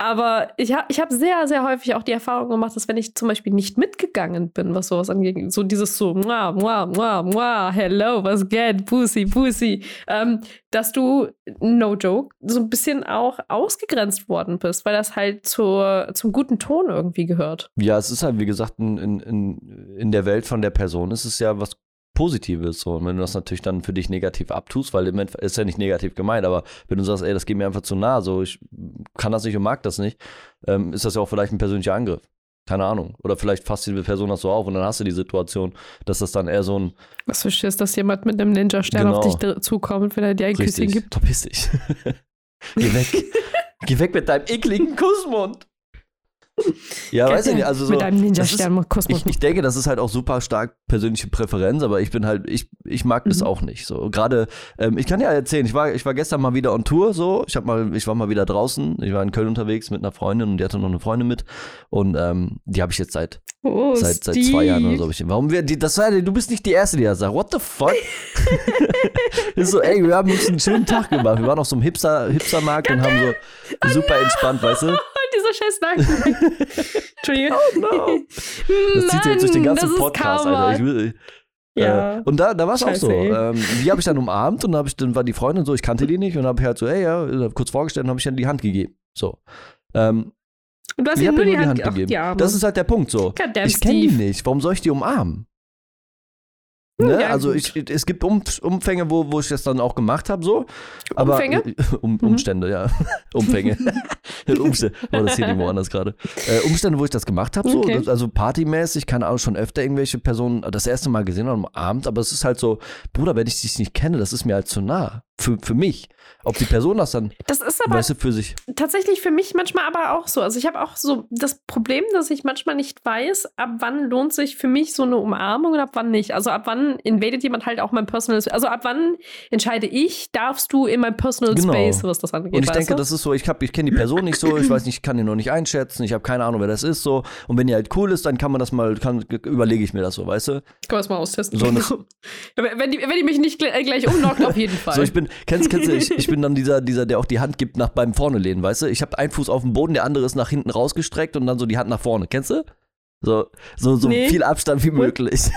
aber ich habe ich hab sehr, sehr häufig auch die Erfahrung gemacht, dass wenn ich zum Beispiel nicht mitgegangen bin, was sowas angeht, so dieses so, mua, mua, mua, mua, hello, was geht, Pussy, Pussy, ähm, dass du, no joke, so ein bisschen auch ausgegrenzt worden bist, weil das halt zur, zum guten Ton irgendwie gehört. Ja, es ist halt, wie gesagt, in, in, in, der Welt von der Person ist es ja was Positives. So. Und wenn du das natürlich dann für dich negativ abtust, weil im Endeffekt ist ja nicht negativ gemeint, aber wenn du sagst, ey, das geht mir einfach zu nah, so ich kann das nicht und mag das nicht, ähm, ist das ja auch vielleicht ein persönlicher Angriff. Keine Ahnung. Oder vielleicht fasst die Person das so auf und dann hast du die Situation, dass das dann eher so ein Was für Schiss, dass jemand mit einem Ninja-Stern auf Genau. dich dr- zukommt, wenn er dir ein Küsschen richtig, gibt. verpiss dich. Geh weg. Geh weg mit deinem ekligen Kussmund. Ja, weiß ich nicht. Also so, Mit einem das ist- Ninja-Stern-Kosmos. Ich, ich denke, das ist halt auch super stark persönliche Präferenz, aber ich bin halt, ich, ich mag das Mhm. auch nicht. So gerade, ähm, ich kann ja erzählen, ich war, ich war gestern mal wieder on Tour, so, ich habe mal, ich war mal wieder draußen, ich war in Köln unterwegs mit einer Freundin und die hatte noch eine Freundin mit und ähm, die habe ich jetzt seit Oh, seit, seit zwei Jahren oder so. Hab ich, warum wir, die, das war, du bist nicht die Erste, die das sagt. What the fuck? ist so, ey, wir haben uns einen schönen Tag gemacht. Wir waren auf so einem Hipster, Hipstermarkt und haben so super entspannt, weißt du? Dieser scheiß Nacken. Entschuldigung. Oh no. Das zieht sich jetzt durch den ganzen ist Podcast, Karma. Alter. Ich will, Ja. Äh, und da, da war es auch so. Ähm, die habe ich dann umarmt und hab ich, dann war die Freundin so, ich kannte die nicht und habe halt so, ey, ja, kurz vorgestellt und habe ich dann die Hand gegeben. So. Ähm, Und du hast ihm nur die die Hand, Hand gegeben. Das ist halt der Punkt so. Ich kenne die nicht. Warum soll ich die umarmen? Ne? Ja, also ich, es gibt um, Umfänge, wo, wo ich das dann auch gemacht habe, so. Aber, Umfänge? Um, Mhm. Umstände, ja. Umfänge. Umstände. Oh, das hier irgendwo anders gerade. Äh, Umstände, wo ich das gemacht habe, so. Okay. Also partymäßig, keine Ahnung, schon öfter irgendwelche Personen das erste Mal gesehen haben am Abend, aber es ist halt so, Bruder, wenn ich dich nicht kenne, das ist mir halt zu nah. Für, für mich. Ob die Person das dann, Das ist aber weißt du, für sich. tatsächlich für mich manchmal aber auch so. Also ich habe auch so das Problem, dass ich manchmal nicht weiß, ab wann lohnt sich für mich so eine Umarmung und ab wann nicht. Also ab wann invadet jemand halt auch mein Personal Also ab wann entscheide ich, darfst du in mein Personal Genau. Space, was das angeht. Und ich denke, du? das ist so, ich, hab- ich kenne die Person nicht so, ich weiß nicht, ich kann die noch nicht einschätzen, ich habe keine Ahnung, wer das ist so. Und wenn die halt cool ist, dann kann man das mal, kann, überlege ich mir das so, weißt du? Können wir das mal austesten. So eine- wenn, die, wenn die mich nicht äh, gleich umlockt, auf jeden Fall. So, ich bin, kennst, kennst du, ich, ich bin dann dieser, dieser, der auch die Hand gibt nach beim Vorne lehnen, weißt du? Ich habe einen Fuß auf dem Boden, der andere ist nach hinten rausgestreckt und dann so die Hand nach vorne. Kennst du? So, so, so Nee. viel Abstand wie möglich.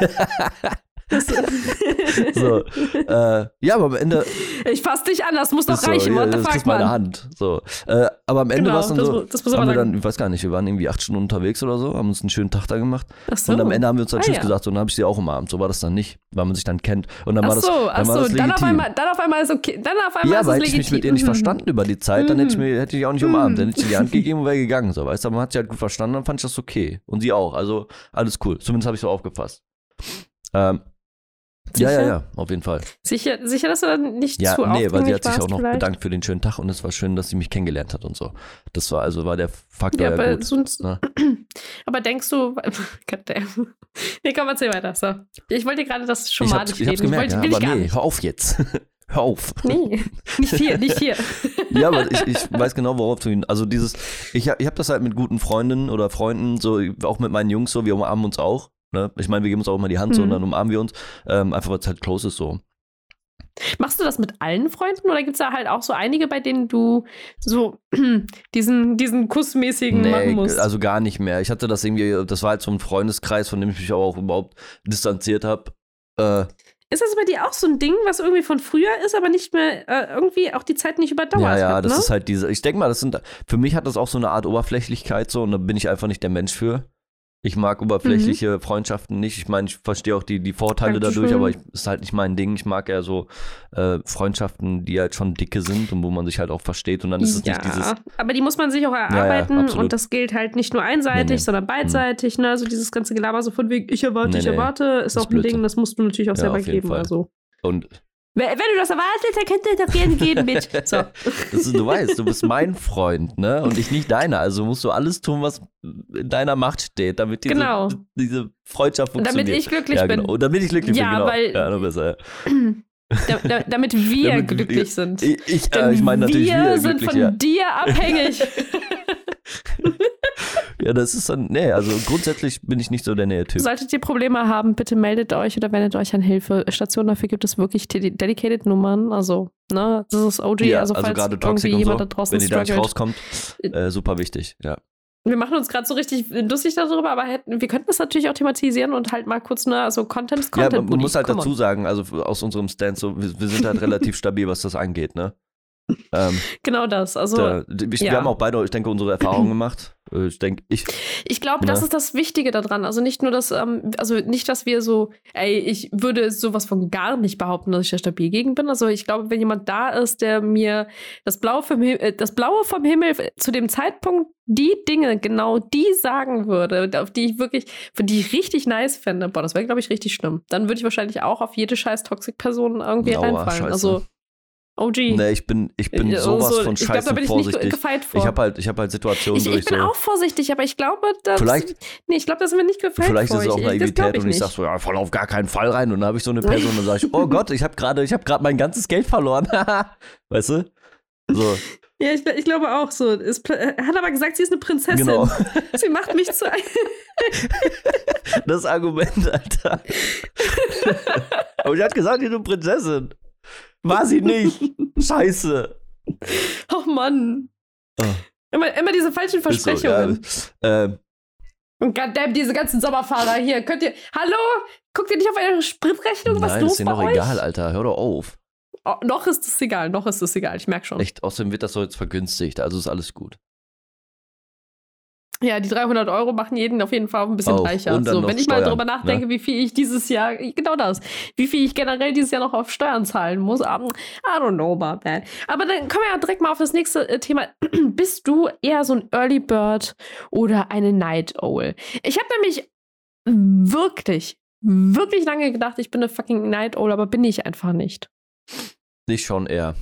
So, äh, ja, aber am Ende ich fass dich an, das muss doch so, reichen. ja, What the das fuck, kriegst meine? Hand. So, äh, aber am Ende Genau, war es dann das so, das haben wir dann, ich weiß gar nicht, wir waren irgendwie acht Stunden unterwegs oder so, haben uns einen schönen Tag da gemacht. Ach so. Und am Ende haben wir uns dann Ah, Tschüss ja. gesagt und dann habe ich sie auch umarmt. So war das dann nicht, weil man sich dann kennt. Und dann Ach war das, so, dann ach war so, das dann auf, einmal, dann auf einmal ist okay. Dann auf einmal ja, ist aber hätte ich mich mit ihr nicht verstanden über die Zeit, dann hätte ich, Mhm. mir, hätte ich auch nicht umarmt. Dann hätte ich ihr die Hand gegeben und wäre gegangen. So, weißt du, aber man hat sie halt gut verstanden, dann fand ich das okay. Und sie auch. Also alles cool. Zumindest habe ich so aufgefasst. Ähm, ja, ja, Sicher? ja, auf jeden Fall. Sicher, sicher, dass du dann nicht Ja, zu nee, weil sie hat sich auch noch vielleicht? bedankt für den schönen Tag und es war schön, dass sie mich kennengelernt hat und so. Das war also war der Faktor Ja, ja, aber gut. sonst. ne? Aber denkst du. Nee, komm, erzähl weiter. So. Ich wollte gerade das schon Ich mal ich hab's gemerkt, wollte, ja, ich aber nee, hör auf jetzt. hör auf. Nee, nicht hier, nicht hier. Ja, aber ich, ich weiß genau, worauf du hin. Also dieses, ich, hab- ich habe das halt mit guten Freundinnen oder Freunden, so auch mit meinen Jungs so, wir umarmen uns auch. Ne? Ich meine, wir geben uns auch immer die Hand so Mhm. und dann umarmen wir uns. Ähm, einfach weil es halt close ist so. Machst du das mit allen Freunden oder gibt es da halt auch so einige, bei denen du so diesen, diesen Kussmäßigen machen musst? also gar nicht mehr. Ich hatte das irgendwie, das war halt so ein Freundeskreis, von dem ich mich auch überhaupt distanziert habe. Äh, ist das bei dir auch so ein Ding, was irgendwie von früher ist, aber nicht mehr äh, irgendwie auch die Zeit nicht überdauert ja, ja, hat? das ne? ist halt diese, ich denke mal, das sind, für mich hat das auch so eine Art Oberflächlichkeit so und da bin ich einfach nicht der Mensch für. Ich mag oberflächliche Freundschaften nicht. Ich meine, ich verstehe auch die, die Vorteile Dankeschön. dadurch, aber ich, ist halt nicht mein Ding. Ich mag eher so äh, Freundschaften, die halt schon dicke sind und wo man sich halt auch versteht und dann ist es ja, nicht dieses. aber die muss man sich auch erarbeiten absolut. und das gilt halt nicht nur einseitig, Nee, nee. sondern beidseitig. Ne? Also dieses ganze Gelaber so von wegen, ich erwarte, Nee, ich erwarte, ist Das auch ist ein Blödsinn. Ding, das musst du natürlich auch Ja, selber geben. Also. Und Wenn, du das erwartest, dann könnt ihr doch gerne gehen, Bitch. So. ist, du weißt, du bist mein Freund, ne? Und ich nicht deiner. Also musst du alles tun, was in deiner Macht steht, damit diese, Genau. diese Freundschaft Und funktioniert. damit ich glücklich ja, bin. Genau. Und damit ich glücklich Ja, bin, genau. weil- ja. Ja. Da, da, damit wir Damit glücklich sind. Ich, ich, äh, ich meine natürlich wir wir sind glücklich, von ja. dir abhängig. Ja, das ist dann, nee, also grundsätzlich bin ich nicht so der Nähe-Typ. Solltet ihr Probleme haben, bitte meldet euch oder wendet euch an Hilfestationen. Dafür gibt es wirklich de- dedicated Nummern. Also, ne, das ist OG. Ja, also, also, falls gerade irgendwie und jemand so, da draußen wenn die da nicht rauskommt, äh, super wichtig, ja. Wir machen uns gerade so richtig lustig darüber, aber hätten, wir könnten das natürlich auch thematisieren und halt mal kurz, ne, also Content ist Ja, Content. man, muss halt Come dazu on. sagen, also aus unserem Stance, so, wir, wir sind halt relativ stabil, was das angeht, ne? Ähm, Genau das. Also, da, ich, ja. Wir haben auch beide, ich denke, unsere Erfahrungen gemacht. Äh, Ich denke, ich, Ich glaube, das Ne? ist das Wichtige daran. Also nicht nur das, ähm, also nicht, dass wir so, ey, ich würde sowas von gar nicht behaupten, dass ich da stabil gegen bin. Also ich glaube, wenn jemand da ist, der mir das Blaue vom Himmel, äh, das Blaue vom Himmel zu dem Zeitpunkt die Dinge, genau die sagen würde, auf die ich wirklich, für die ich richtig nice fände, boah, das wäre, glaube ich, richtig schlimm. Dann würde ich wahrscheinlich auch auf jede scheiß Toxic-Person irgendwie Aua, reinfallen. scheiße. Also OG. Nee, ich bin, ich bin Äh, sowas so- von ich glaub, scheiße da bin ich nicht vorsichtig. gefeit vor. Ich habe halt, ich hab halt Situationen ich, durch ich bin so. auch vorsichtig, aber ich glaube, dass. Vielleicht- nee, ich glaube, da sind wir nicht gefeit Vielleicht vor. ist es auch Ich- Naivität ich und ich sag so, ja, voll auf gar keinen Fall rein. Und dann habe ich so eine Person und dann sage ich, oh Gott, ich habe gerade, gerade mein ganzes Geld verloren. weißt du? So, Ja, ich, ich glaube auch so. Ist, er hat aber gesagt, sie ist eine Prinzessin. genau. Sie macht mich zu einem. Das Argument, Alter. Aber sie hat gesagt, sie ist eine Prinzessin. War sie nicht. Scheiße. Oh Mann. Oh. Immer, immer diese falschen Ist so, Versprechungen. ja. ähm, Und goddamn, diese ganzen Sommerfahrer hier. Könnt ihr. Hallo? Guckt ihr nicht auf eure Spritrechnung? Was nein, los ist dir euch? egal, Alter. Hör doch auf. Oh, noch ist es egal, noch ist es egal. Ich merke schon. Echt, außerdem wird das so jetzt vergünstigt, also ist alles gut. Ja, die 300 Euro machen jeden auf jeden Fall ein bisschen Auch. reicher. So, wenn ich mal Steuern, drüber nachdenke, wie viel ich dieses Jahr, genau das, wie viel ich generell dieses Jahr noch auf Steuern zahlen muss, I don't know about that. Aber dann kommen wir ja direkt mal auf das nächste äh, Thema. Bist du eher so ein Early Bird oder eine Night Owl? Ich habe nämlich wirklich, wirklich lange gedacht, ich bin eine fucking Night Owl, aber bin ich einfach nicht. Ich schon eher.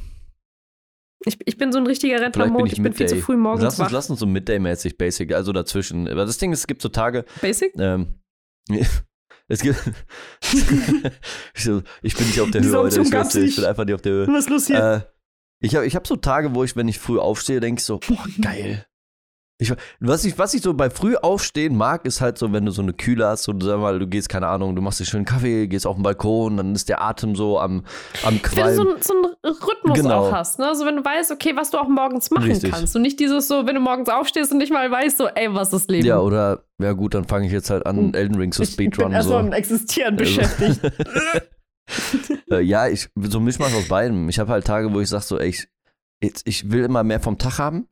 Ich, ich bin so ein richtiger Rentnermode, ich ich bin viel zu früh morgens Lass uns, wach. lass uns so Midday-mäßig basic, also dazwischen. Aber das Ding ist, es gibt so Tage, Basic? ähm, es gibt, ich, bin nicht auf der Höhe heute, ich, weiß ich bin einfach nicht auf der Höhe. Was ist los hier? Äh, ich habe ich hab so Tage, wo ich, wenn ich früh aufstehe, denke ich so, boah, geil. Ich, was, ich, was ich so bei früh aufstehen mag, ist halt so, wenn du so eine Kühle hast und sag mal, du gehst, keine Ahnung, du machst dir schön einen Kaffee, gehst auf den Balkon, dann ist der Atem so am, am Wenn du Qualm. so, einen- so einen Rhythmus Genau. auch hast, ne? Also wenn du weißt, okay, was du auch morgens machen Richtig. kannst. Und nicht dieses so, wenn du morgens aufstehst und nicht mal weißt, so, ey, was ist das Leben? ja, oder, ja gut, dann fange ich jetzt halt an, Hm. Elden Ring zu speedrunnen. erstmal So. mit Existieren Also- beschäftigt. äh, ja, ich, so ein Mischmasch aus beidem. Ich habe halt Tage, wo ich sage so, ey, ich, ich will immer mehr vom Tag haben.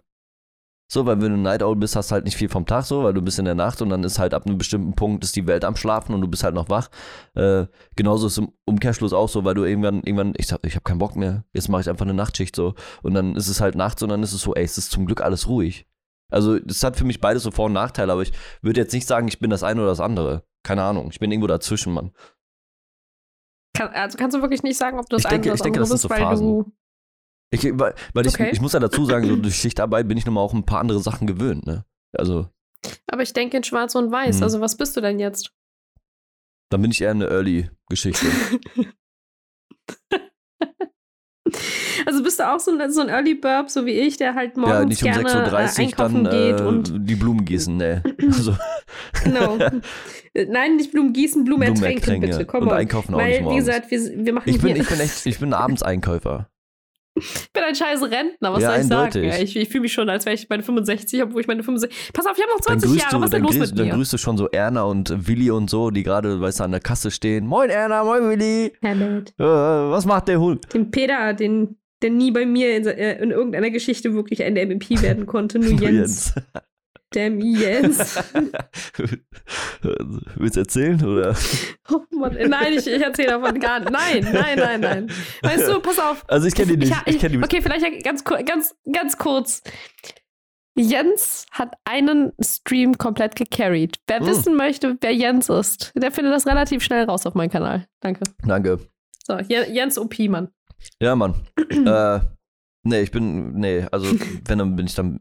So, weil wenn du Night Owl bist, hast du halt nicht viel vom Tag so, weil du bist in der Nacht und dann ist halt ab einem bestimmten Punkt ist die Welt am Schlafen und du bist halt noch wach. Äh, genauso ist im Umkehrschluss auch so, weil du irgendwann, irgendwann, ich sag, ich habe keinen Bock mehr, jetzt mache ich einfach eine Nachtschicht so. Und dann ist es halt nachts und dann ist es so, ey, es ist zum Glück alles ruhig. Also, das hat für mich beides so Vor- und Nachteile, aber ich würde jetzt nicht sagen, ich bin das eine oder das andere. Keine Ahnung, ich bin irgendwo dazwischen, Mann. Kann, also kannst du wirklich nicht sagen, ob du das Ich denke- eine oder ich denke, andere das bist, so weil du. Ich, weil ich, Okay. ich muss ja dazu sagen, so durch Schichtarbeit bin ich nochmal auch ein paar andere Sachen gewöhnt, ne? Also, Aber ich denke in Schwarz und Weiß. Hm. Also was bist du denn jetzt? dann bin ich eher eine Early-Geschichte. Also bist du auch so ein, so ein Early Burp, so wie ich, der halt morgens ja, nicht um gerne 6.30 äh, Uhr einkaufen dann geht äh, und die Blumen gießen, ne? Also, genau. Äh, Nein, nicht Blumen gießen, Blumen Blumen ertränken, bitte. Komm Und einkaufen auch Weil, nicht wie morgens. gesagt, wir, wir machen Ich bin, ich bin echt, ich bin ein Abendseinkäufer. Ich bin ein scheiß Rentner, was Ja, soll ich eindeutig. sagen? Ich, ich fühle mich schon, als wäre ich meine 65, obwohl ich meine 65. Pass auf, ich habe noch Dann 20 grüßt, Jahre, du, was ist dann, denn los grüßt, mit dann mir? grüßt du schon so Erna und Willi und so, die gerade, weißt du, an der Kasse stehen. Moin Erna, moin Willi. Herbert. Äh, was macht der Hund? Den Peter, den, der nie bei mir in, äh, in irgendeiner Geschichte wirklich ein MVP werden konnte, nur Nur Jens. Damn Jens. Willst du erzählen, oder? Oh Mann, nein, ich, ich erzähle davon gar nicht. Nein, nein, nein, nein. Weißt du, pass auf. Also ich kenne die nicht. Ich, Ich die okay, vielleicht ganz, ganz, ganz kurz. Jens hat einen Stream komplett gecarried. Wer Hm. wissen möchte, wer Jens ist, der findet das relativ schnell raus auf meinem Kanal. Danke. Danke. So, Je- Jens OP, Mann. Ja, Mann. äh, nee, ich bin, nee, also wenn, dann bin ich dann,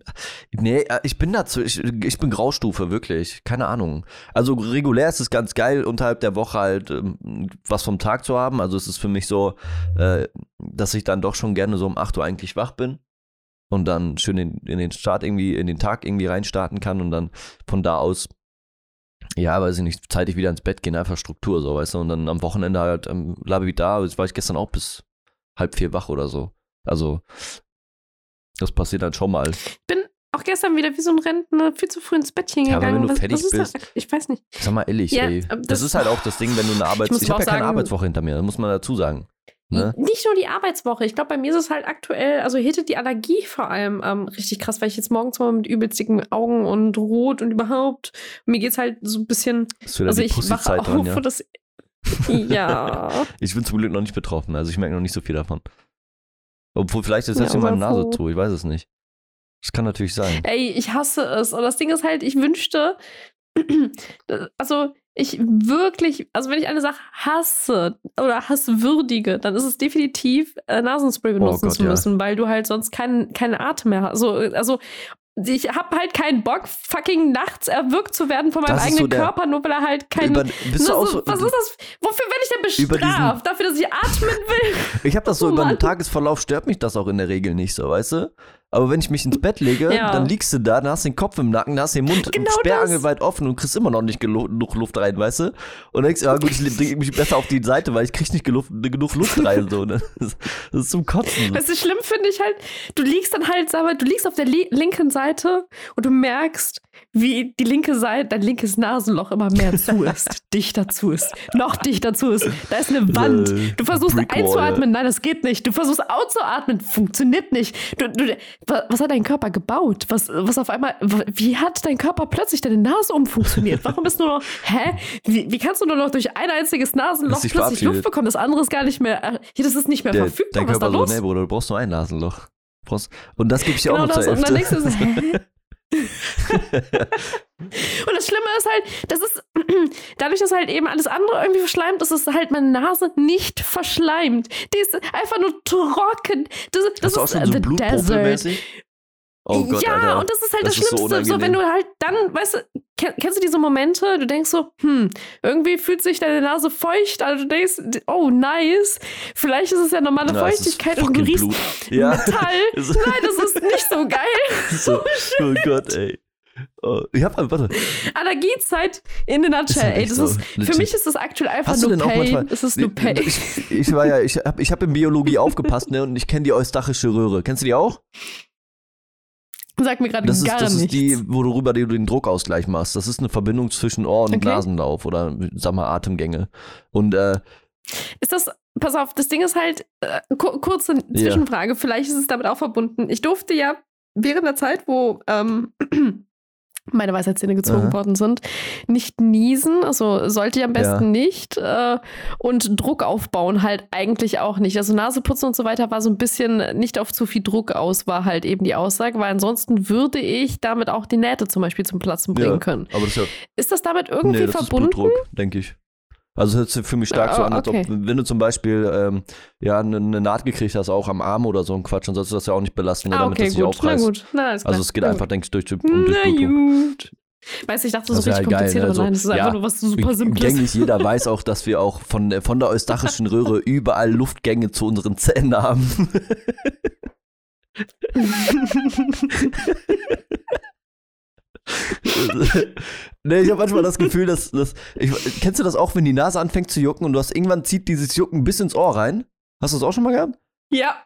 nee, äh, ich bin dazu, ich, ich bin Graustufe, wirklich, keine Ahnung. Also regulär ist es ganz geil, unterhalb der Woche halt ähm, was vom Tag zu haben, also es ist für mich so, äh, dass ich dann doch schon gerne so um 8 Uhr eigentlich wach bin und dann schön in, in den Start irgendwie, in den Tag irgendwie reinstarten kann und dann von da aus ja, weiß ich nicht, zeitig wieder ins Bett gehen, einfach Struktur, so, weißt du, und dann am Wochenende halt ähm, Labi da, war ich gestern auch bis halb vier wach oder so. Also, das passiert dann schon mal. Bin auch gestern wieder wie so ein Rentner viel zu früh ins Bettchen Ja, aber gegangen. wenn du was, fertig was ist bist- Da? Ich weiß nicht. Sag mal ehrlich, Ja, ey. aber Das, das- ist halt auch das Ding, wenn du eine Arbeits... Ich, aber habe ja keine sagen- Arbeitswoche hinter mir, das muss man dazu sagen. Ne? Nicht nur die Arbeitswoche. Ich glaube, bei mir ist es halt aktuell, also hittet die Allergie vor allem ähm, richtig krass, weil ich jetzt morgens mal mit übelst dicken Augen und rot und überhaupt. Und mir geht's halt so ein bisschen. Also ich wache auf dran, ja. das. Ja. Ich bin zum Glück noch nicht betroffen, also ich merke noch nicht so viel davon. Obwohl, vielleicht ist Ja, das in meiner aber Nase zu, ich weiß es nicht. Das kann natürlich sein. Ey, ich hasse es. Und das Ding ist halt, ich wünschte, also ich wirklich, also wenn ich eine Sache hasse oder hasswürdige, dann ist es definitiv äh, Nasenspray benutzen Oh Gott, zu ja. müssen, weil du halt sonst keinen keinen Atem mehr hast. Also, also ich habe halt keinen Bock, fucking nachts erwürgt zu werden von meinem Das eigenen so der- Körper, nur weil er halt keinen. Über, bist du auch so, was ist das? Wofür werde ich denn Über diesen- bestraft? Dafür, dass ich atmen will? Ich habe das so Oh über den. Tagesverlauf stört mich das auch in der Regel nicht so, weißt du? Aber wenn ich mich ins Bett lege, Ja. dann liegst du da, dann hast du den Kopf im Nacken, dann hast du den Mund Genau sperrangelweit offen und kriegst immer noch nicht genug Luft rein, weißt du? Und dann denkst ja gut, ich lege mich besser auf die Seite, weil ich krieg nicht genug, genug Luft rein. So, ne? das, das ist zum Kotzen. Weißt du, schlimm finde ich halt, du liegst dann halt, sag mal, du liegst auf der li linken Seite und du merkst, wie die linke Seite, dein linkes Nasenloch immer mehr zu ist, dichter zu ist, noch dichter zu ist. Da ist eine Wand. Äh, Du versuchst einzuatmen, nein, das geht nicht. Du versuchst auszuatmen, funktioniert nicht. Du, du, was hat dein Körper gebaut? Was, was auf einmal, wie hat dein Körper plötzlich deine Nase umfunktioniert? Warum ist nur noch, hä? Wie, wie kannst du nur noch durch ein einziges Nasenloch plötzlich verabschiedet. Luft bekommen? Das andere ist gar nicht mehr, äh, hier, das ist nicht mehr Der, verfügbar. dein Was ist da Körper so, los? nee, Bruder, du brauchst nur ein Nasenloch. Und das gebe ich dir Genau auch noch das. zur Und dann Hälfte. denkst du so, hä? Und das Schlimme ist halt, das ist, dadurch, dass halt eben alles andere irgendwie verschleimt ist, ist halt meine Nase nicht verschleimt. Die ist einfach nur trocken. Das, das Hast du auch ist schon so the desert. Oh Gott, ja, Alter. und das ist halt das, Das ist so Schlimmste. So, wenn du halt dann, weißt du, kenn, kennst du diese Momente, du denkst so, hm, irgendwie fühlt sich deine Nase feucht, also du denkst, oh, nice. Vielleicht ist es ja normale Na, Feuchtigkeit und du riechst. Ja. Metall. Nein, das ist nicht so geil. so, oh Gott, ey. Oh, ich hab, warte. Allergiezeit in the nutshell. halt Ey, das so, ist, für mich ist das aktuell einfach Hast du nur denn auch Pain. manchmal. Es ist nur Pain. Ich, ich war ja, ich habe ich hab in Biologie aufgepasst, ne? Und ich kenne die eustachische Röhre. Kennst du die auch? Sag mir gerade Das ist, gar das ist nichts. die, worüber du den Druckausgleich machst. Das ist eine Verbindung zwischen Ohr- und Okay. Nasenlauf oder sag mal Atemgänge. Und äh, Ist das, pass auf, das Ding ist halt, äh, ku- kurze Zwischenfrage, vielleicht ist es damit auch verbunden. Ich durfte ja während der Zeit, wo ähm, meine Weisheitszähne gezogen Aha. worden sind, nicht niesen, also sollte ich am besten Ja. nicht. Äh, und Druck aufbauen halt eigentlich auch nicht. Also Nase putzen und so weiter war so ein bisschen nicht auf zu viel Druck aus, war halt eben die Aussage, weil ansonsten würde ich damit auch die Nähte zum Beispiel zum Platzen bringen ja, können. aber das ist ja Ist das damit irgendwie nee, das verbunden? ist Blutdruck, denke ich. Also es hört sich für mich stark so Ah, an, als okay. ob, wenn du zum Beispiel ähm, ja, eine, Naht gekriegt hast, auch am Arm oder so ein Quatsch, dann sollst du das ja auch nicht belasten, Ah, damit okay, das nicht gut. Na aufreißt. gut. Na, alles klar. Also es geht Na einfach, gut. denke ich, durch, die- um Na gut. Weißt du, ich dachte so Das ist ja richtig geil, kompliziert, aber Also, nein, das ist ja, einfach nur was super Simples. Gängig jeder weiß auch, dass wir auch von, der- von der eustachischen Röhre überall Luftgänge zu unseren Zähnen haben. nee, ich habe manchmal das Gefühl, dass, dass ich, kennst du das auch, wenn die Nase anfängt zu jucken und du hast irgendwann zieht dieses Jucken bis ins Ohr rein? Hast du das auch schon mal gehabt? Ja.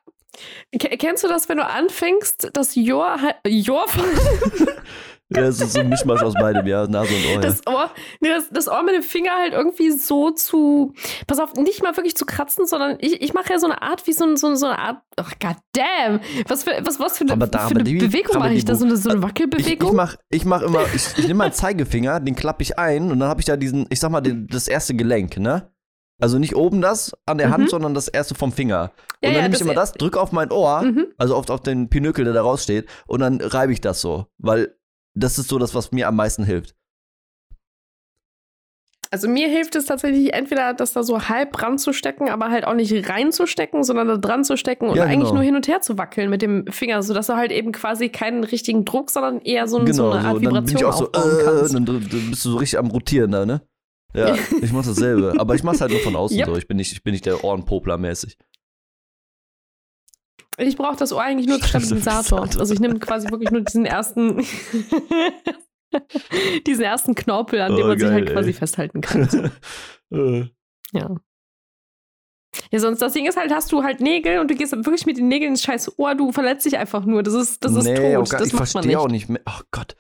Ke- Kennst du das, wenn du anfängst, das Jor, Jor Ja, es ist so ein Mischmasch aus beidem, ja, Nase und Ohr. Das Ohr, nee, das, das Ohr mit dem Finger halt irgendwie so zu, pass auf, nicht mal wirklich zu kratzen, sondern ich, ich mache ja so eine Art, wie so, so, so eine Art, ach god damn, was für, was, was für eine, da- für eine die- Bewegung mache ich da? So eine, so eine Ich, Wackelbewegung? ich mach, ich mach immer, ich, ich nehme meinen Zeigefinger, den klappe ich ein und dann habe ich da diesen, ich sag mal, den, das erste Gelenk, ne? Also nicht oben das an der Hand, Mhm. sondern das erste vom Finger. Ja, und dann ja, nehme ich immer das, drücke auf mein Ohr, Mhm. also auf, auf den Pinökel, der da raussteht, und dann reibe ich das so. Weil das ist so das, was mir am meisten hilft. Also mir hilft es tatsächlich entweder, das da so halb ranzustecken, aber halt auch nicht reinzustecken, sondern da dran zu stecken und Ja, eigentlich genau. nur hin und her zu wackeln mit dem Finger, sodass du halt eben quasi keinen richtigen Druck, sondern eher so, ein- genau, so eine Art so. Und dann bin ich Vibration auch so, äh, kannst. dann, dann bist du so richtig am Rotieren da, ne? Ja, ich mach dasselbe. Aber ich mach's halt nur von außen Yep. so. Ich bin nicht, ich bin nicht der Ohrenpopler mäßig. Ich brauche das Ohr eigentlich nur als Stabilisator. Also ich nehme quasi wirklich nur diesen ersten, diesen ersten Knorpel, an dem Oh, man sich halt geil, quasi ey. festhalten kann. Äh. Ja. Ja, sonst das Ding ist halt, hast du halt Nägel und du gehst wirklich mit den Nägeln ins scheiß Ohr, du verletzt dich einfach nur. Das ist, das ist nee, auch tot. gar, das ich macht man verstehe nicht. auch nicht mehr. Oh Gott.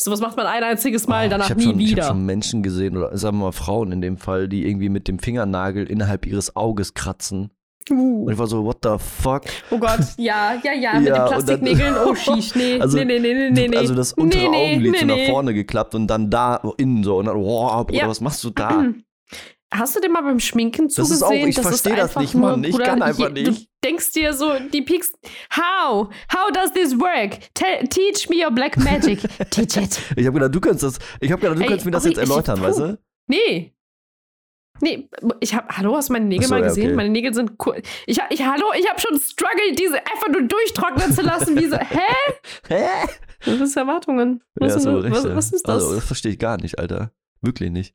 Sowas macht man ein einziges Mal, Oh, danach ich nie schon, Ich wieder. habe schon Menschen gesehen, oder sagen wir mal Frauen in dem Fall, die irgendwie mit dem Fingernagel innerhalb ihres Auges kratzen. Und Uh. ich war so, what the fuck? Oh Gott, ja, ja, ja, mit Ja, den und Plastiknägeln. Oh, schieß, nee, Also, nee, nee, nee, nee, nee, nee. Also das untere nee, nee, Augenlid nee, so nach nee. vorne geklappt und dann da innen so. Und dann, wow, Bruder, Ja. was machst du da? Hast du dir mal beim Schminken Das ist zugesehen? auch- ich verstehe das nicht, Mann. Ich kann einfach je- Du nicht. denkst dir so, die Peaks. How? How does this work? Tell, teach me your black magic. teach it. Ich habe gedacht, du kannst das, ich habe gedacht, du Ey, kannst mir das okay, jetzt erläutern, ich- weißt du? Nee. Nee, ich habe, hallo, hast du meine Nägel so, mal ja, gesehen? okay. Meine Nägel sind cool. Ich, ich, hallo, ich habe schon struggled, diese einfach nur durchtrocknen zu lassen. Wie so, hä? Hä? Das ist Erwartungen. Was, ja, ist, recht, was, was ist das? Also, das verstehe ich gar nicht, Alter. Wirklich nicht.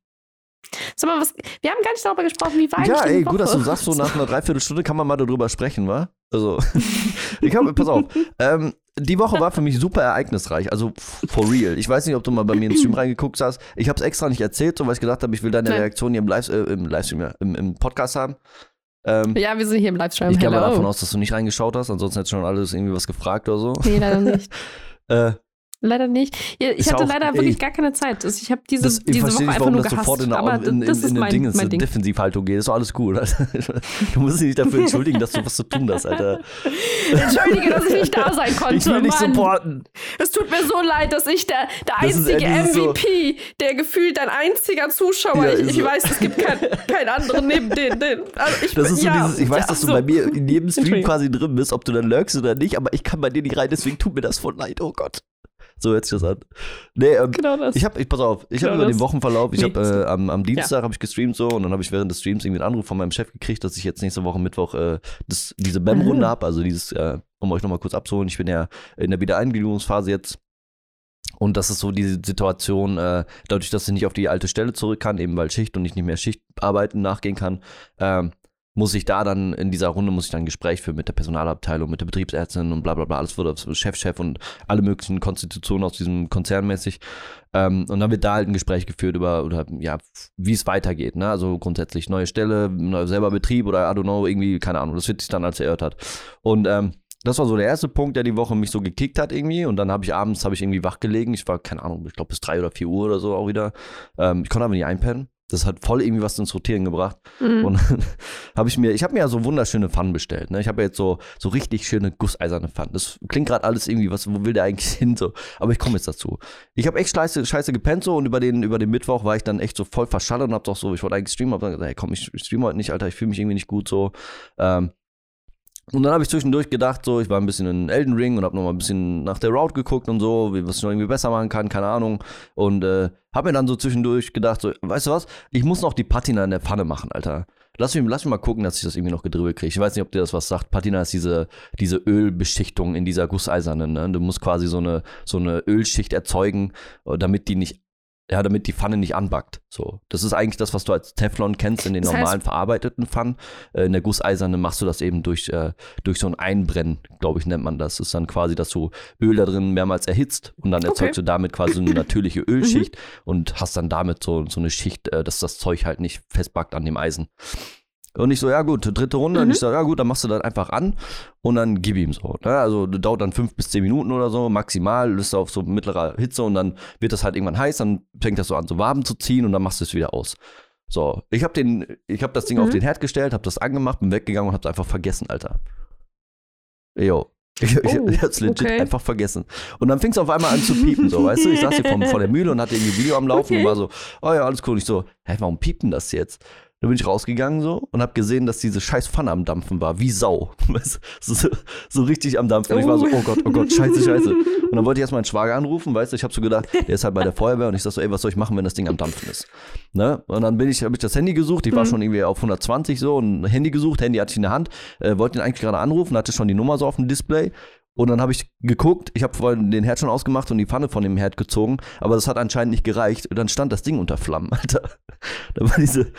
Sag mal, was, wir haben gar nicht darüber gesprochen, wie eigentlich Ja, ey, gut, dass du sagst, so nach einer Dreiviertelstunde kann man mal darüber sprechen, wa? Also, ich habe, pass auf, ähm, die Woche war für mich super ereignisreich, also for real. Ich weiß nicht, ob du mal bei mir in den Stream reingeguckt hast. Ich habe es extra nicht erzählt, so weil ich gesagt habe, ich will deine Nein. Reaktion hier im, Live, äh, im Livestream, ja, im, im Podcast haben. Ähm, Ja, wir sind hier im Livestream. ich gehe mal davon aus, dass du nicht reingeschaut hast, ansonsten hättest du schon alles irgendwie was gefragt oder so. Nee, leider nicht. Äh, Leider nicht. Ich Ist hatte auch- leider ey, wirklich gar keine Zeit. Also ich habe diese, das, ich diese Woche nicht, einfach warum nur das gehasst. sofort in, der, aber in, in, das ist in, in mein, Dingens, mein Ding. Defensivhaltung geht. Ist doch alles gut. Alter. Du musst dich nicht dafür entschuldigen, dass du was zu tun hast, Alter. Entschuldige, dass ich nicht da sein konnte. Ich will dich supporten. Es tut mir so leid, dass ich der, der Das einzige ist so- MVP, der gefühlt ein einziger Zuschauer, Ja, ich, ich so. weiß, es gibt keinen kein anderen neben den. den also ich, Das ist so ja, dieses, ich weiß, ja, dass du so. bei mir in jedem Stream quasi drin bist, ob du dann lurkst oder nicht, aber ich kann bei dir nicht rein, deswegen tut mir das voll leid, oh Gott. So hört sich das an. Nee, ähm, Genau das. ich hab, ich, pass auf, ich habe Genau über den. Wochenverlauf, ich Nee. habe äh, am, am Dienstag habe ich gestreamt so und dann habe ich während des Streams irgendwie einen Anruf von meinem Chef gekriegt, dass ich jetzt nächste Woche Mittwoch äh, das, diese BEM-Runde Ah. habe, also dieses, äh, um euch nochmal kurz abzuholen, ich bin ja in der Wiedereingliederungsphase jetzt und das ist so diese Situation, äh, dadurch, dass ich nicht auf die alte Stelle zurück kann, eben weil Schicht und ich nicht mehr Schichtarbeiten nachgehen kann, ähm, muss ich da dann in dieser Runde muss ich dann ein Gespräch führen mit der Personalabteilung, mit der Betriebsärztin und bla bla bla, alles wurde Chef, Chef und alle möglichen Konstitutionen aus diesem Konzern mäßig. Ähm, und dann wird da halt ein Gespräch geführt über, oder ja, wie es weitergeht, ne? Also grundsätzlich neue Stelle, selber Betrieb oder I don't know, irgendwie, keine Ahnung, das wird sich dann als erörtert. Und ähm, das war so der erste Punkt, der die Woche mich so gekickt hat irgendwie. Und dann habe ich abends, habe ich irgendwie wach gelegen. Ich war, keine Ahnung, ich glaube bis drei oder vier Uhr oder so auch wieder. Ähm, ich konnte aber nicht einpennen. Das hat voll irgendwie was ins Rotieren gebracht. Mhm. Und dann habe ich mir, ich habe mir ja so wunderschöne Pfannen bestellt. Ne? Ich habe ja jetzt so, so richtig schöne gusseiserne Pfannen. Das klingt gerade alles irgendwie, was, wo will der eigentlich hin? So. Aber ich komme jetzt dazu. Ich habe echt scheiße, scheiße gepennt so und über den, über den Mittwoch war ich dann echt so voll verschallert und hab doch so, ich wollte eigentlich streamen, aber dann gesagt, hey komm, ich, ich streame heute nicht, Alter, ich fühle mich irgendwie nicht gut so. Ähm, und dann habe ich zwischendurch gedacht, so, ich war ein bisschen in Elden Ring und habe noch mal ein bisschen nach der Route geguckt und so, wie, was ich noch irgendwie besser machen kann, keine Ahnung. Und äh, habe mir dann so zwischendurch gedacht, so, weißt du was, ich muss noch die Patina in der Pfanne machen, Alter. Lass mich, lass mich mal gucken, dass ich das irgendwie noch gedribbelt kriege. Ich weiß nicht, ob dir das was sagt. Patina ist diese, diese Ölbeschichtung in dieser gusseisernen. Ne? Du musst quasi so eine, so eine Ölschicht erzeugen, äh, damit die nicht, ja, damit die Pfanne nicht anbackt. So, das ist eigentlich das, was du als Teflon kennst in den Das heißt- normalen verarbeiteten Pfannen. Äh, in der gusseisernen machst du das eben durch, äh, durch so ein Einbrennen, glaube ich, nennt man das. Das ist dann quasi, dass du Öl da drin mehrmals erhitzt und dann erzeugst du damit quasi so eine natürliche Ölschicht und hast dann damit so, so eine Schicht, äh, dass das Zeug halt nicht festbackt an dem Eisen. Und ich so, ja gut, dritte Runde. Und Mhm. ich so, ja gut, dann machst du das einfach an und dann gib ihm so. Ne? Also dauert dann fünf bis zehn Minuten oder so, maximal, löst auf so mittlerer Hitze und dann wird das halt irgendwann heiß, dann fängt das so an, so warm zu ziehen und dann machst du es wieder aus. So, ich habe den, ich habe das Ding Mhm. auf den Herd gestellt, habe das angemacht, bin weggegangen und habe es einfach vergessen, Alter. Jo. Ich, Oh, ich hab's legit okay. einfach vergessen. Und dann fing es auf einmal an zu piepen, so, weißt du? Ich saß hier vom, vor der Mühle und hatte irgendwie Video am Laufen Okay. und war so, oh ja, alles cool. Und ich so, hä, warum piept denn das jetzt? Dann bin ich rausgegangen so und habe gesehen, dass diese scheiß Pfanne am Dampfen war, wie Sau. So, so richtig am Dampfen. Und ich war so, Oh. Gott, oh Gott, scheiße, scheiße. Und dann wollte ich erst meinen Schwager anrufen, weißt du, ich habe so gedacht, der ist halt bei der Feuerwehr und ich sag so, ey, was soll ich machen, wenn das Ding am Dampfen ist? Ne? Und dann bin ich, habe ich das Handy gesucht, ich war Mhm. schon irgendwie auf 120 so, und ein Handy gesucht, Handy hatte ich in der Hand, äh, wollte ihn eigentlich gerade anrufen, hatte schon die Nummer so auf dem Display. Und dann habe ich geguckt, ich habe vorhin den Herd schon ausgemacht und die Pfanne von dem Herd gezogen, aber das hat anscheinend nicht gereicht. Und dann stand das Ding unter Flammen, Alter. Da war diese,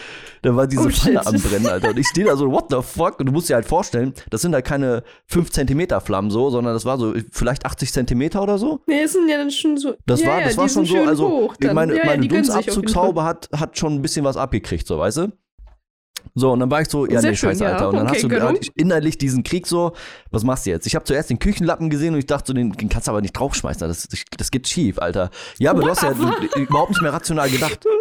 da war diese Oh, Pfanne am Brennen, Alter. Und ich stehe da so, what the fuck? Und du musst dir halt vorstellen, das sind halt keine 5 Zentimeter Flammen so, sondern das war so vielleicht 80 Zentimeter oder so. Nee, es sind ja dann schon so. Das ja, war, ja, das die war schon so, also hoch meine, ja, ja, meine jeden Dunstabzugshaube hat, hat schon ein bisschen was abgekriegt, so, weißt du? So, und dann war ich so, ja, Sehr nee, scheiße, schön, ja. Alter. Und dann Okay, hast du halt innerlich diesen Krieg so, was machst du jetzt? Ich habe zuerst den Küchenlappen gesehen und ich dachte so, den, den kannst du aber nicht draufschmeißen, das, das, geht schief, Alter. Ja, aber du What hast ja du, überhaupt nicht mehr rational gedacht.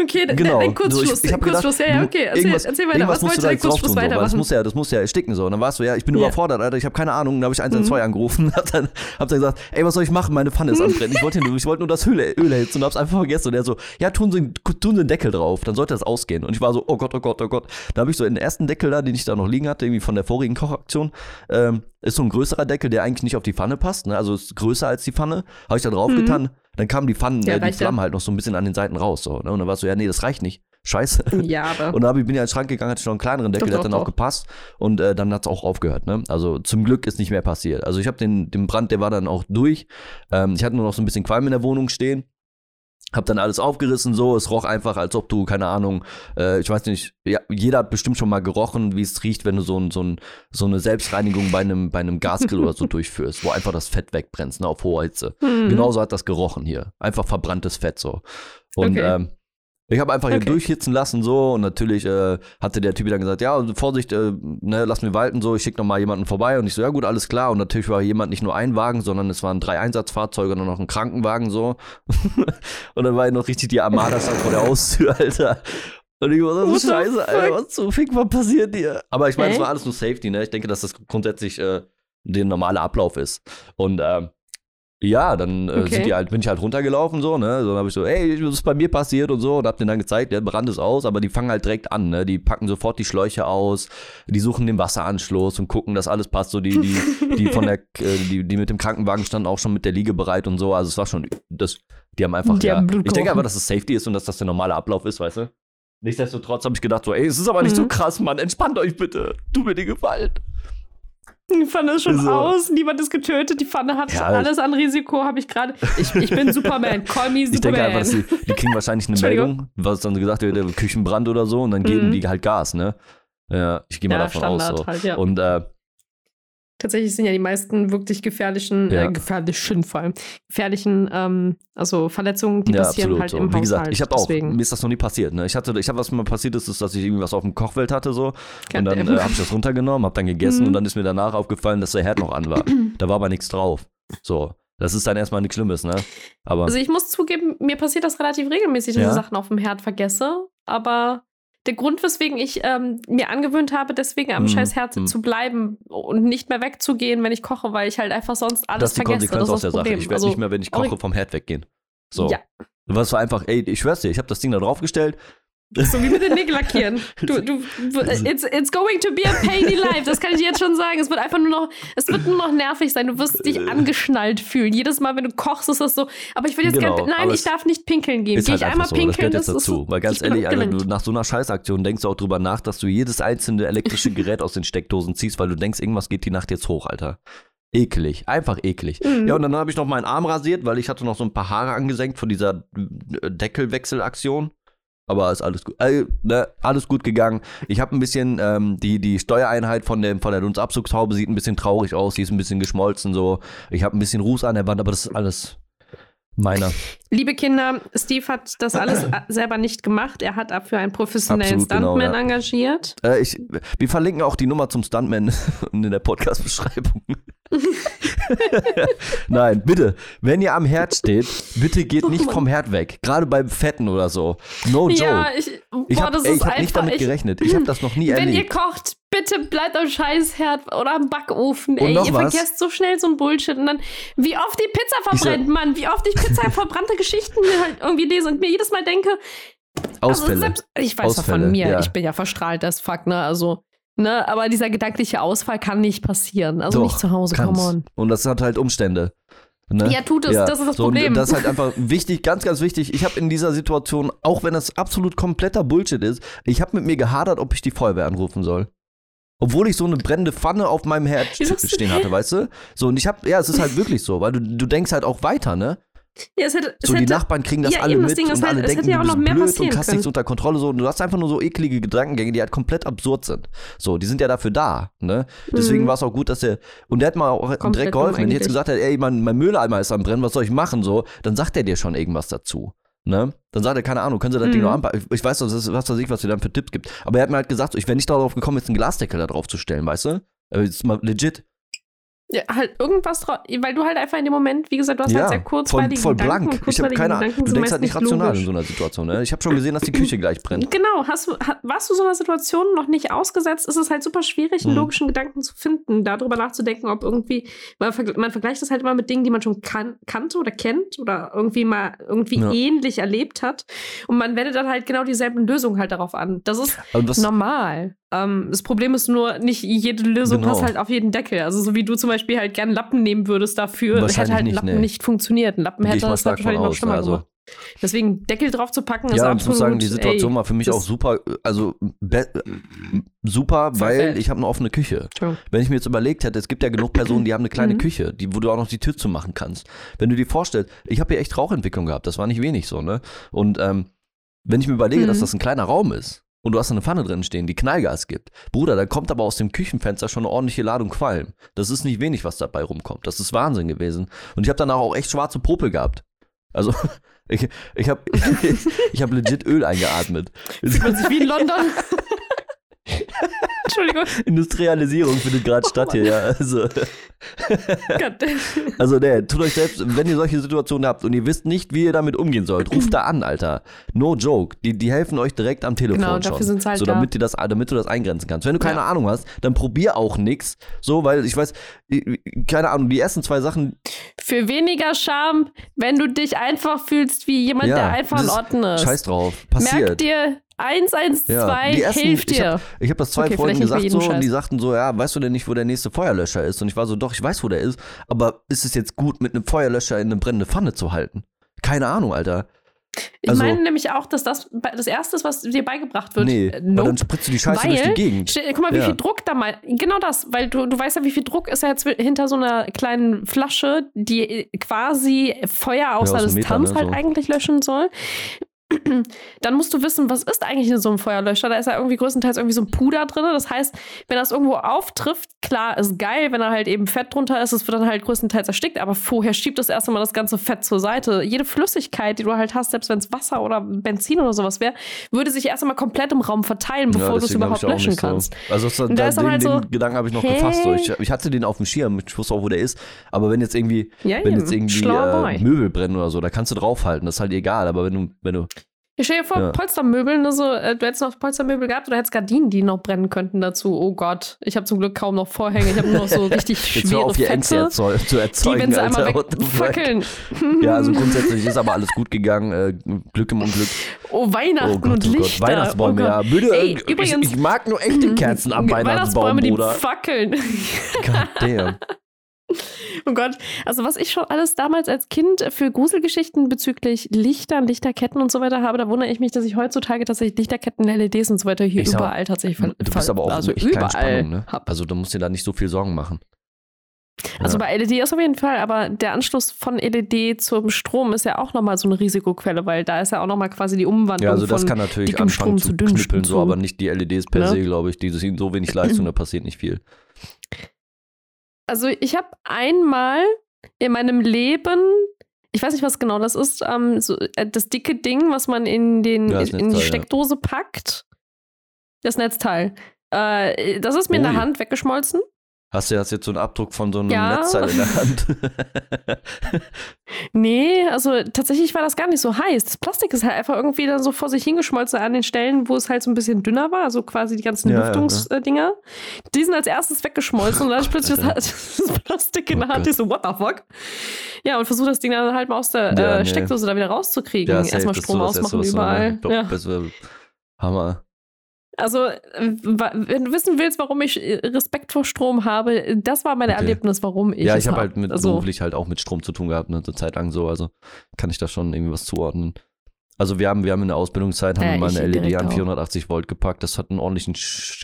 Okay, Genau. dein Kurzschluss, So, ich, ich hab dein gedacht, Kurzschluss, ja, ja, du- okay. Erzähl, irgendwas- erzähl weiter. Was musst wollte du da jetzt drauf Kurzschluss tun, so, das muss ja, das muss ja ersticken so. Und dann warst du ja, ich bin Ja. überfordert, Alter, ich habe keine Ahnung. Dann habe ich 112 Mhm. angerufen, hab dann, hab dann gesagt, ey, was soll ich machen? Meine Pfanne ist anbrennen. Ich wollte nur, ich wollte nur das Öl, Öl erhitzen und hab's einfach vergessen. Und er so, ja, tun Sie, tun Sie einen Deckel drauf, dann sollte das ausgehen. Und ich war so, oh Gott, oh Gott, oh Gott. Da habe ich so den ersten Deckel da, den ich da noch liegen hatte, irgendwie von der vorigen Kochaktion, ähm, ist so ein größerer Deckel, der eigentlich nicht auf die Pfanne passt, ne? Also ist größer als die Pfanne. Habe ich da drauf Mhm. getan, dann kamen die Pfannen, Ja, äh, die reicht ja. Flammen halt noch so ein bisschen an den Seiten raus. So, ne? Und dann war es so, ja, nee, das reicht nicht. Scheiße. Ja, aber. Und ich, bin ich in den Schrank gegangen, hatte schon einen kleineren Deckel, Doch, der hat doch, dann auch doch. gepasst. Und äh, dann hat es auch aufgehört. Ne? Also zum Glück ist nicht mehr passiert. Also ich habe den, den Brand, der war dann auch durch. Ähm, ich hatte nur noch so ein bisschen Qualm in der Wohnung stehen. Hab dann alles aufgerissen, so. Es roch einfach, als ob du, keine Ahnung, äh, ich weiß nicht, ja, jeder hat bestimmt schon mal gerochen, wie es riecht, wenn du so, ein, so, ein, so eine Selbstreinigung bei einem, bei einem Gasgrill oder so durchführst, wo einfach das Fett wegbrennst, ne, auf hoher Hitze. Mhm. Genauso hat das gerochen hier. Einfach verbranntes Fett so. Und Okay. ähm, ich habe einfach hier Okay. durchhitzen lassen so und natürlich äh, hatte der Typ dann gesagt, ja, Vorsicht, äh, ne, lass mir walten so, ich schicke noch mal jemanden vorbei und ich so, ja gut, alles klar und natürlich war jemand nicht nur ein Wagen, sondern es waren drei Einsatzfahrzeuge und noch ein Krankenwagen so und dann war hier noch richtig die Armada stand vor der Haustür, Alter. Und ich war so, What scheiße, Alter, was zum Fick, was passiert hier? Aber ich meine, es war alles nur Safety, ne? Ich denke, dass das grundsätzlich äh, der normale Ablauf ist. Und ähm, ja, dann äh, Okay. sind die halt, bin ich halt runtergelaufen so, ne? So, dann habe ich so, ey, was ist bei mir passiert und so und hab denen dann gezeigt, der Brand ist aus, aber die fangen halt direkt an, ne? Die packen sofort die Schläuche aus, die suchen den Wasseranschluss und gucken, dass alles passt. So die, die, die von der, äh, die, die mit dem Krankenwagen standen auch schon mit der Liege bereit und so. Also es war schon, das, die haben einfach, Die ja, haben ich denke aber, dass es Safety ist und dass das der normale Ablauf ist, weißt du? Nichtsdestotrotz habe ich gedacht so, ey, es ist aber nicht so Mhm. krass, Mann, entspannt euch bitte, tu mir den Gefallen. Die Pfanne ist schon So. aus, niemand ist getötet, die Pfanne hat Ja, alles an Risiko, habe ich gerade. Ich, ich bin Superman, call me Ich denke einfach, Superman. dass die, die kriegen wahrscheinlich eine. Meldung, was dann gesagt wird, Küchenbrand oder so, und dann geben Mhm. die halt Gas, ne? Ja, ich gehe mal Ja, davon Standard aus. So. halt, ja. Und äh, Tatsächlich sind ja die meisten wirklich gefährlichen, Ja. äh, gefährlichen vor allem, gefährlichen, ähm, also Verletzungen, die ja, passieren absolut halt so. im Wie gesagt, Haushalt. ich habe auch, mir ist das noch nie passiert, ne? Ich hatte, ich habe was mir passiert ist, ist, dass ich irgendwie was auf dem Kochfeld hatte so. Und dann äh, habe ich das runtergenommen, habe dann gegessen Mhm. und dann ist mir danach aufgefallen, dass der Herd noch an war. da war aber nichts drauf. So. Das ist dann erstmal nichts Schlimmes, ne? Aber Also ich muss zugeben, mir passiert das relativ regelmäßig, dass Ja? ich Sachen auf dem Herd vergesse. Aber der Grund, weswegen ich ähm, mir angewöhnt habe, deswegen am Mhm, scheiß Herd mhm. zu bleiben und nicht mehr wegzugehen, wenn ich koche, weil ich halt einfach sonst alles das ist die vergesse. Konsequenz das aus ist der das Sache. Ich werde also, nicht mehr, wenn ich koche, vom Herd weggehen. So. Ja. Was war einfach, ey, ich schwör's dir, ich habe das Ding da drauf gestellt. So wie mit den Nägel lackieren. Du, du, it's, it's going to be a pain in life. Das kann ich dir jetzt schon sagen. Es wird einfach nur noch, es wird nur noch nervig sein. Du wirst dich angeschnallt fühlen. Jedes Mal, wenn du kochst, ist das so. Aber ich will jetzt Genau, gerne, nein, ich darf nicht pinkeln gehen. Ist Gehe halt ich einmal so, das pinkeln, das ist dazu. Weil ganz ehrlich, Alter, abgelenkt. du, nach so einer Scheißaktion denkst du auch drüber nach, dass du jedes einzelne elektrische Gerät aus den Steckdosen ziehst, weil du denkst, irgendwas geht die Nacht jetzt hoch, Alter. Ekelig, einfach eklig. Mhm. Ja, und dann habe ich noch meinen Arm rasiert, weil ich hatte noch so ein paar Haare angesenkt von dieser äh, Deckelwechselaktion. Aber ist alles gut, äh, ne, alles gut gegangen. Ich habe ein bisschen, ähm, die, die Steuereinheit von, dem, von der Dunstabzugshaube sieht ein bisschen traurig aus, die ist ein bisschen geschmolzen so. Ich habe ein bisschen Ruß an der Wand, aber das ist alles meiner. Liebe Kinder, Steve hat das alles selber nicht gemacht. Er hat dafür einen professionellen Absolut, genau, Stuntman ja. engagiert. Äh, ich, wir verlinken auch die Nummer zum Stuntman in der Podcast-Beschreibung. Nein, bitte, wenn ihr am Herd steht, bitte geht nicht vom Herd weg. Gerade beim Fetten oder so. No joke. Ja, ich, boah, ich habe das hab nicht damit gerechnet. Ich habe das noch nie wenn ihr erlebt. kocht, bitte bleibt am Scheißherd oder am Backofen. Und Ey, ihr was? vergesst so schnell so ein Bullshit. Und dann, wie oft die Pizza verbrennt, Mann. Wie oft ich Pizza verbrannte Geschichten halt irgendwie lese und mir jedes Mal denke, also Ausfälle. selbst, ich weiß doch Ausfälle, von mir, ja. ich bin ja verstrahlt as fuck, ne? Also, ne, aber dieser gedankliche Ausfall kann nicht passieren. Also Doch, nicht zu Hause, kann's. come on. Und das hat halt Umstände. Ne? Ja, tut es, das ist das so, und Problem. Das ist halt einfach wichtig, ganz, ganz wichtig. Ich habe in dieser Situation, auch wenn das absolut kompletter Bullshit ist, ich habe mit mir gehadert, ob ich die Feuerwehr anrufen soll. Obwohl ich so eine brennende Pfanne auf meinem Herd stehen hatte, weißt du? So, und ich habe, ja, es ist halt wirklich so, weil du, du denkst halt auch weiter, ne? Ja, es hätte, So, die hätte, Nachbarn kriegen das Ja, alle das mit Ding ist und alle denken, ja du auch noch bist mehr blöd und hast nichts unter Kontrolle. So, und du hast einfach nur so eklige Gedankengänge, die halt komplett absurd sind. So, die sind ja dafür da, ne? Deswegen Mhm. war es auch gut, dass der, und der hat mal auch Komplett direkt geholfen. Wenn ich jetzt gesagt hätte, ey, mein, mein Mülleimer ist am Brennen, was soll ich machen, so, dann sagt er dir schon irgendwas dazu. ne? Dann sagt er, keine Ahnung, können Sie das Ding Mhm. noch anpacken? Ich, ich weiß, das ist, was weiß ich, was ihr dann für Tipps gibt. Aber er hat mir halt gesagt, so, ich wäre nicht darauf gekommen, jetzt einen Glasdeckel da drauf zu stellen, weißt du? Aber jetzt mal legit. Ja, halt irgendwas drauf, weil du halt einfach in dem Moment, wie gesagt, du hast Ja, halt sehr voll, kurzweilige voll Gedanken. blank. Ich habe keine Ahnung. Du denkst halt nicht rational logisch. in so einer Situation, ne? Ich habe schon gesehen, dass die Küche gleich brennt. Genau, hast du, warst du so einer Situation noch nicht ausgesetzt, ist es halt super schwierig, einen Mhm. logischen Gedanken zu finden, darüber nachzudenken, ob irgendwie, man, man vergleicht das halt immer mit Dingen, die man schon kan kannte oder kennt oder irgendwie mal irgendwie Ja. ähnlich erlebt hat. Und man wendet dann halt genau dieselben Lösungen halt darauf an. Das ist was, normal. Ähm, das Problem ist nur, nicht jede Lösung Genau. passt halt auf jeden Deckel. Also so wie du zum Beispiel halt gern Lappen nehmen würdest dafür, hätte halt nicht, Lappen nee. nicht funktioniert. Ein Lappen Gehe ich hätte das wahrscheinlich von noch aus, schlimmer also. gemacht. Deswegen Deckel drauf zu packen, ist ja, ich absolut. muss sagen, die Situation ey, war für mich auch super, also super, weil ich habe eine offene Küche. Entschuldigung. Wenn ich mir jetzt überlegt hätte, es gibt ja genug Personen, die haben eine kleine Mhm. Küche, die, wo du auch noch die Tür zu machen kannst. Wenn du dir vorstellst, ich habe hier echt Rauchentwicklung gehabt, das war nicht wenig so, ne? Und ähm, wenn ich mir überlege, dass Mhm. das ein kleiner Raum ist und du hast eine Pfanne drin stehen, die Knallgas gibt, Bruder, da kommt aber aus dem Küchenfenster schon eine ordentliche Ladung Qualm. Das ist nicht wenig, was dabei rumkommt. Das ist Wahnsinn gewesen. Und ich habe danach auch echt schwarze Popel gehabt. Also, ich, ich habe ich hab legit Öl eingeatmet. Fühlt man sich wie in London. Entschuldigung. Industrialisierung findet gerade Oh statt hier, Mann. ja. Also, also nee, tut euch selbst, wenn ihr solche Situationen habt und ihr wisst nicht, wie ihr damit umgehen sollt, ruft da an, Alter. No joke. Die, die helfen euch direkt am Telefon Genau, schon. dafür sind's halt so, da. damit, ihr das, damit du das eingrenzen kannst. Wenn du keine Ja. Ahnung hast, dann probier auch nix. So, weil ich weiß, keine Ahnung, die ersten zwei Sachen, Für weniger Scham, wenn du dich einfach fühlst wie jemand, Ja, der einfach in Ordnung ist. scheiß drauf, passiert. Merk dir, 112 Ja, ersten- hilft ich dir. Ich habe das zwei Okay, Freunden gesagt so und Scheiß. die sagten so, ja, weißt du denn nicht, wo der nächste Feuerlöscher ist? Und ich war so, doch, ich weiß, wo der ist, aber ist es jetzt gut, mit einem Feuerlöscher in eine brennende Pfanne zu halten? Keine Ahnung, Alter. Ich also- meine nämlich auch, dass das das Erste ist, was dir beigebracht wird. Nee, Äh, nope. dann spritzt du die Scheiße Weil- durch die Gegend. Guck mal, wie Ja. viel Druck da mal. Genau das, weil du, du weißt ja, wie viel Druck ist ja jetzt hinter so einer kleinen Flasche, die quasi Feuer aus Ja, einer einem Meter, Distanz ne, halt so. eigentlich löschen soll. Dann musst du wissen, was ist eigentlich in so einem Feuerlöscher? Da ist ja irgendwie größtenteils irgendwie so ein Puder drin. Das heißt, wenn das irgendwo auftrifft, klar, ist geil, wenn da halt eben Fett drunter ist, es wird dann halt größtenteils erstickt, aber vorher schiebt es erst einmal das ganze Fett zur Seite. Jede Flüssigkeit, die du halt hast, selbst wenn es Wasser oder Benzin oder sowas wäre, würde sich erst einmal komplett im Raum verteilen, bevor du es überhaupt löschen so- kannst. Also das, da da, ist dann den, halt den so, Gedanken habe ich noch hey. gefasst. So. Ich, ich hatte den auf dem Schirm, ich wusste auch, wo der ist. Aber wenn jetzt irgendwie, Ja, wenn eben. jetzt irgendwie äh. Möbel brennen oder so, da kannst du draufhalten. Das ist halt egal. Aber wenn du, wenn du, Ich stell dir vor, Ja. Polstermöbel, ne, so, äh, du hättest noch Polstermöbel gehabt oder hättest Gardinen, die noch brennen könnten dazu. Oh Gott, ich habe zum Glück kaum noch Vorhänge. Ich habe nur noch so richtig schwere auf, Fette, zu die, erzeugen, wenn sie Alter. einmal wegfackeln. Ja, also grundsätzlich ist aber alles gut gegangen. Äh, Glück im Unglück. Oh, Weihnachten Oh Gott, und oh. Lichter. Weihnachtsbäume, oh ja. Bitte, Ey, äh, übrigens- ich, ich mag nur echte Kerzen am Weihnachtsbaum, Weihnachtsbäume, die Bruder. fackeln. God damn. Oh Gott, also was ich schon alles damals als Kind für Gruselgeschichten bezüglich Lichtern, Lichterketten und so weiter habe, da wundere ich mich, dass ich heutzutage tatsächlich Lichterketten, LEDs und so weiter hier sag- überall tatsächlich ver Du bist aber auch also echt überall Spannung, ne? hab. Also du musst dir da nicht so viel Sorgen machen. Also Ja. bei LED ist auf jeden Fall, aber der Anschluss von LED zum Strom ist ja auch nochmal so eine Risikoquelle, weil da ist ja auch nochmal quasi die Umwandlung Ja, also das von kann natürlich anfangen Strom zu zu knüppeln, so, aber nicht die LEDs per Ne? se, glaube ich. Die sind so wenig Leistung, da passiert nicht viel. Also ich habe einmal in meinem Leben, ich weiß nicht, was genau das ist, ähm, so, äh, das dicke Ding, was man in, den, Ja, in, die. Steckdose packt. Das Netzteil. Äh, das ist mir in der Ui. Hand weggeschmolzen. Hast du hast jetzt so einen Abdruck von so einem Ja. Netzteil in der Hand? Nee, also tatsächlich war das gar nicht so heiß. Das Plastik ist halt einfach irgendwie dann so vor sich hingeschmolzen an den Stellen, wo es halt so ein bisschen dünner war, also quasi die ganzen Ja, ja, Lüftungsdinger. Die sind als erstes weggeschmolzen und dann ich plötzlich das, das Plastik in Oh der Hand. Ich so, what the fuck? Ja, und versuche das Ding dann halt mal aus der Ja, äh, nee. Steckdose da wieder rauszukriegen. Erstmal ist Strom so ausmachen überall. Ja. wär Hammer. Also, äh, wenn du wissen willst, warum ich äh, Respekt vor Strom habe, das war mein Okay. Erlebnis, warum ich ja, ich habe hab. halt mit also, beruflich halt auch mit Strom zu tun gehabt, eine Zeit lang so, also kann ich da schon irgendwie was zuordnen. Also wir haben, wir haben in der Ausbildungszeit haben Ja, wir mal eine LED an auch. 480 Volt gepackt. Das hat einen ordentlichen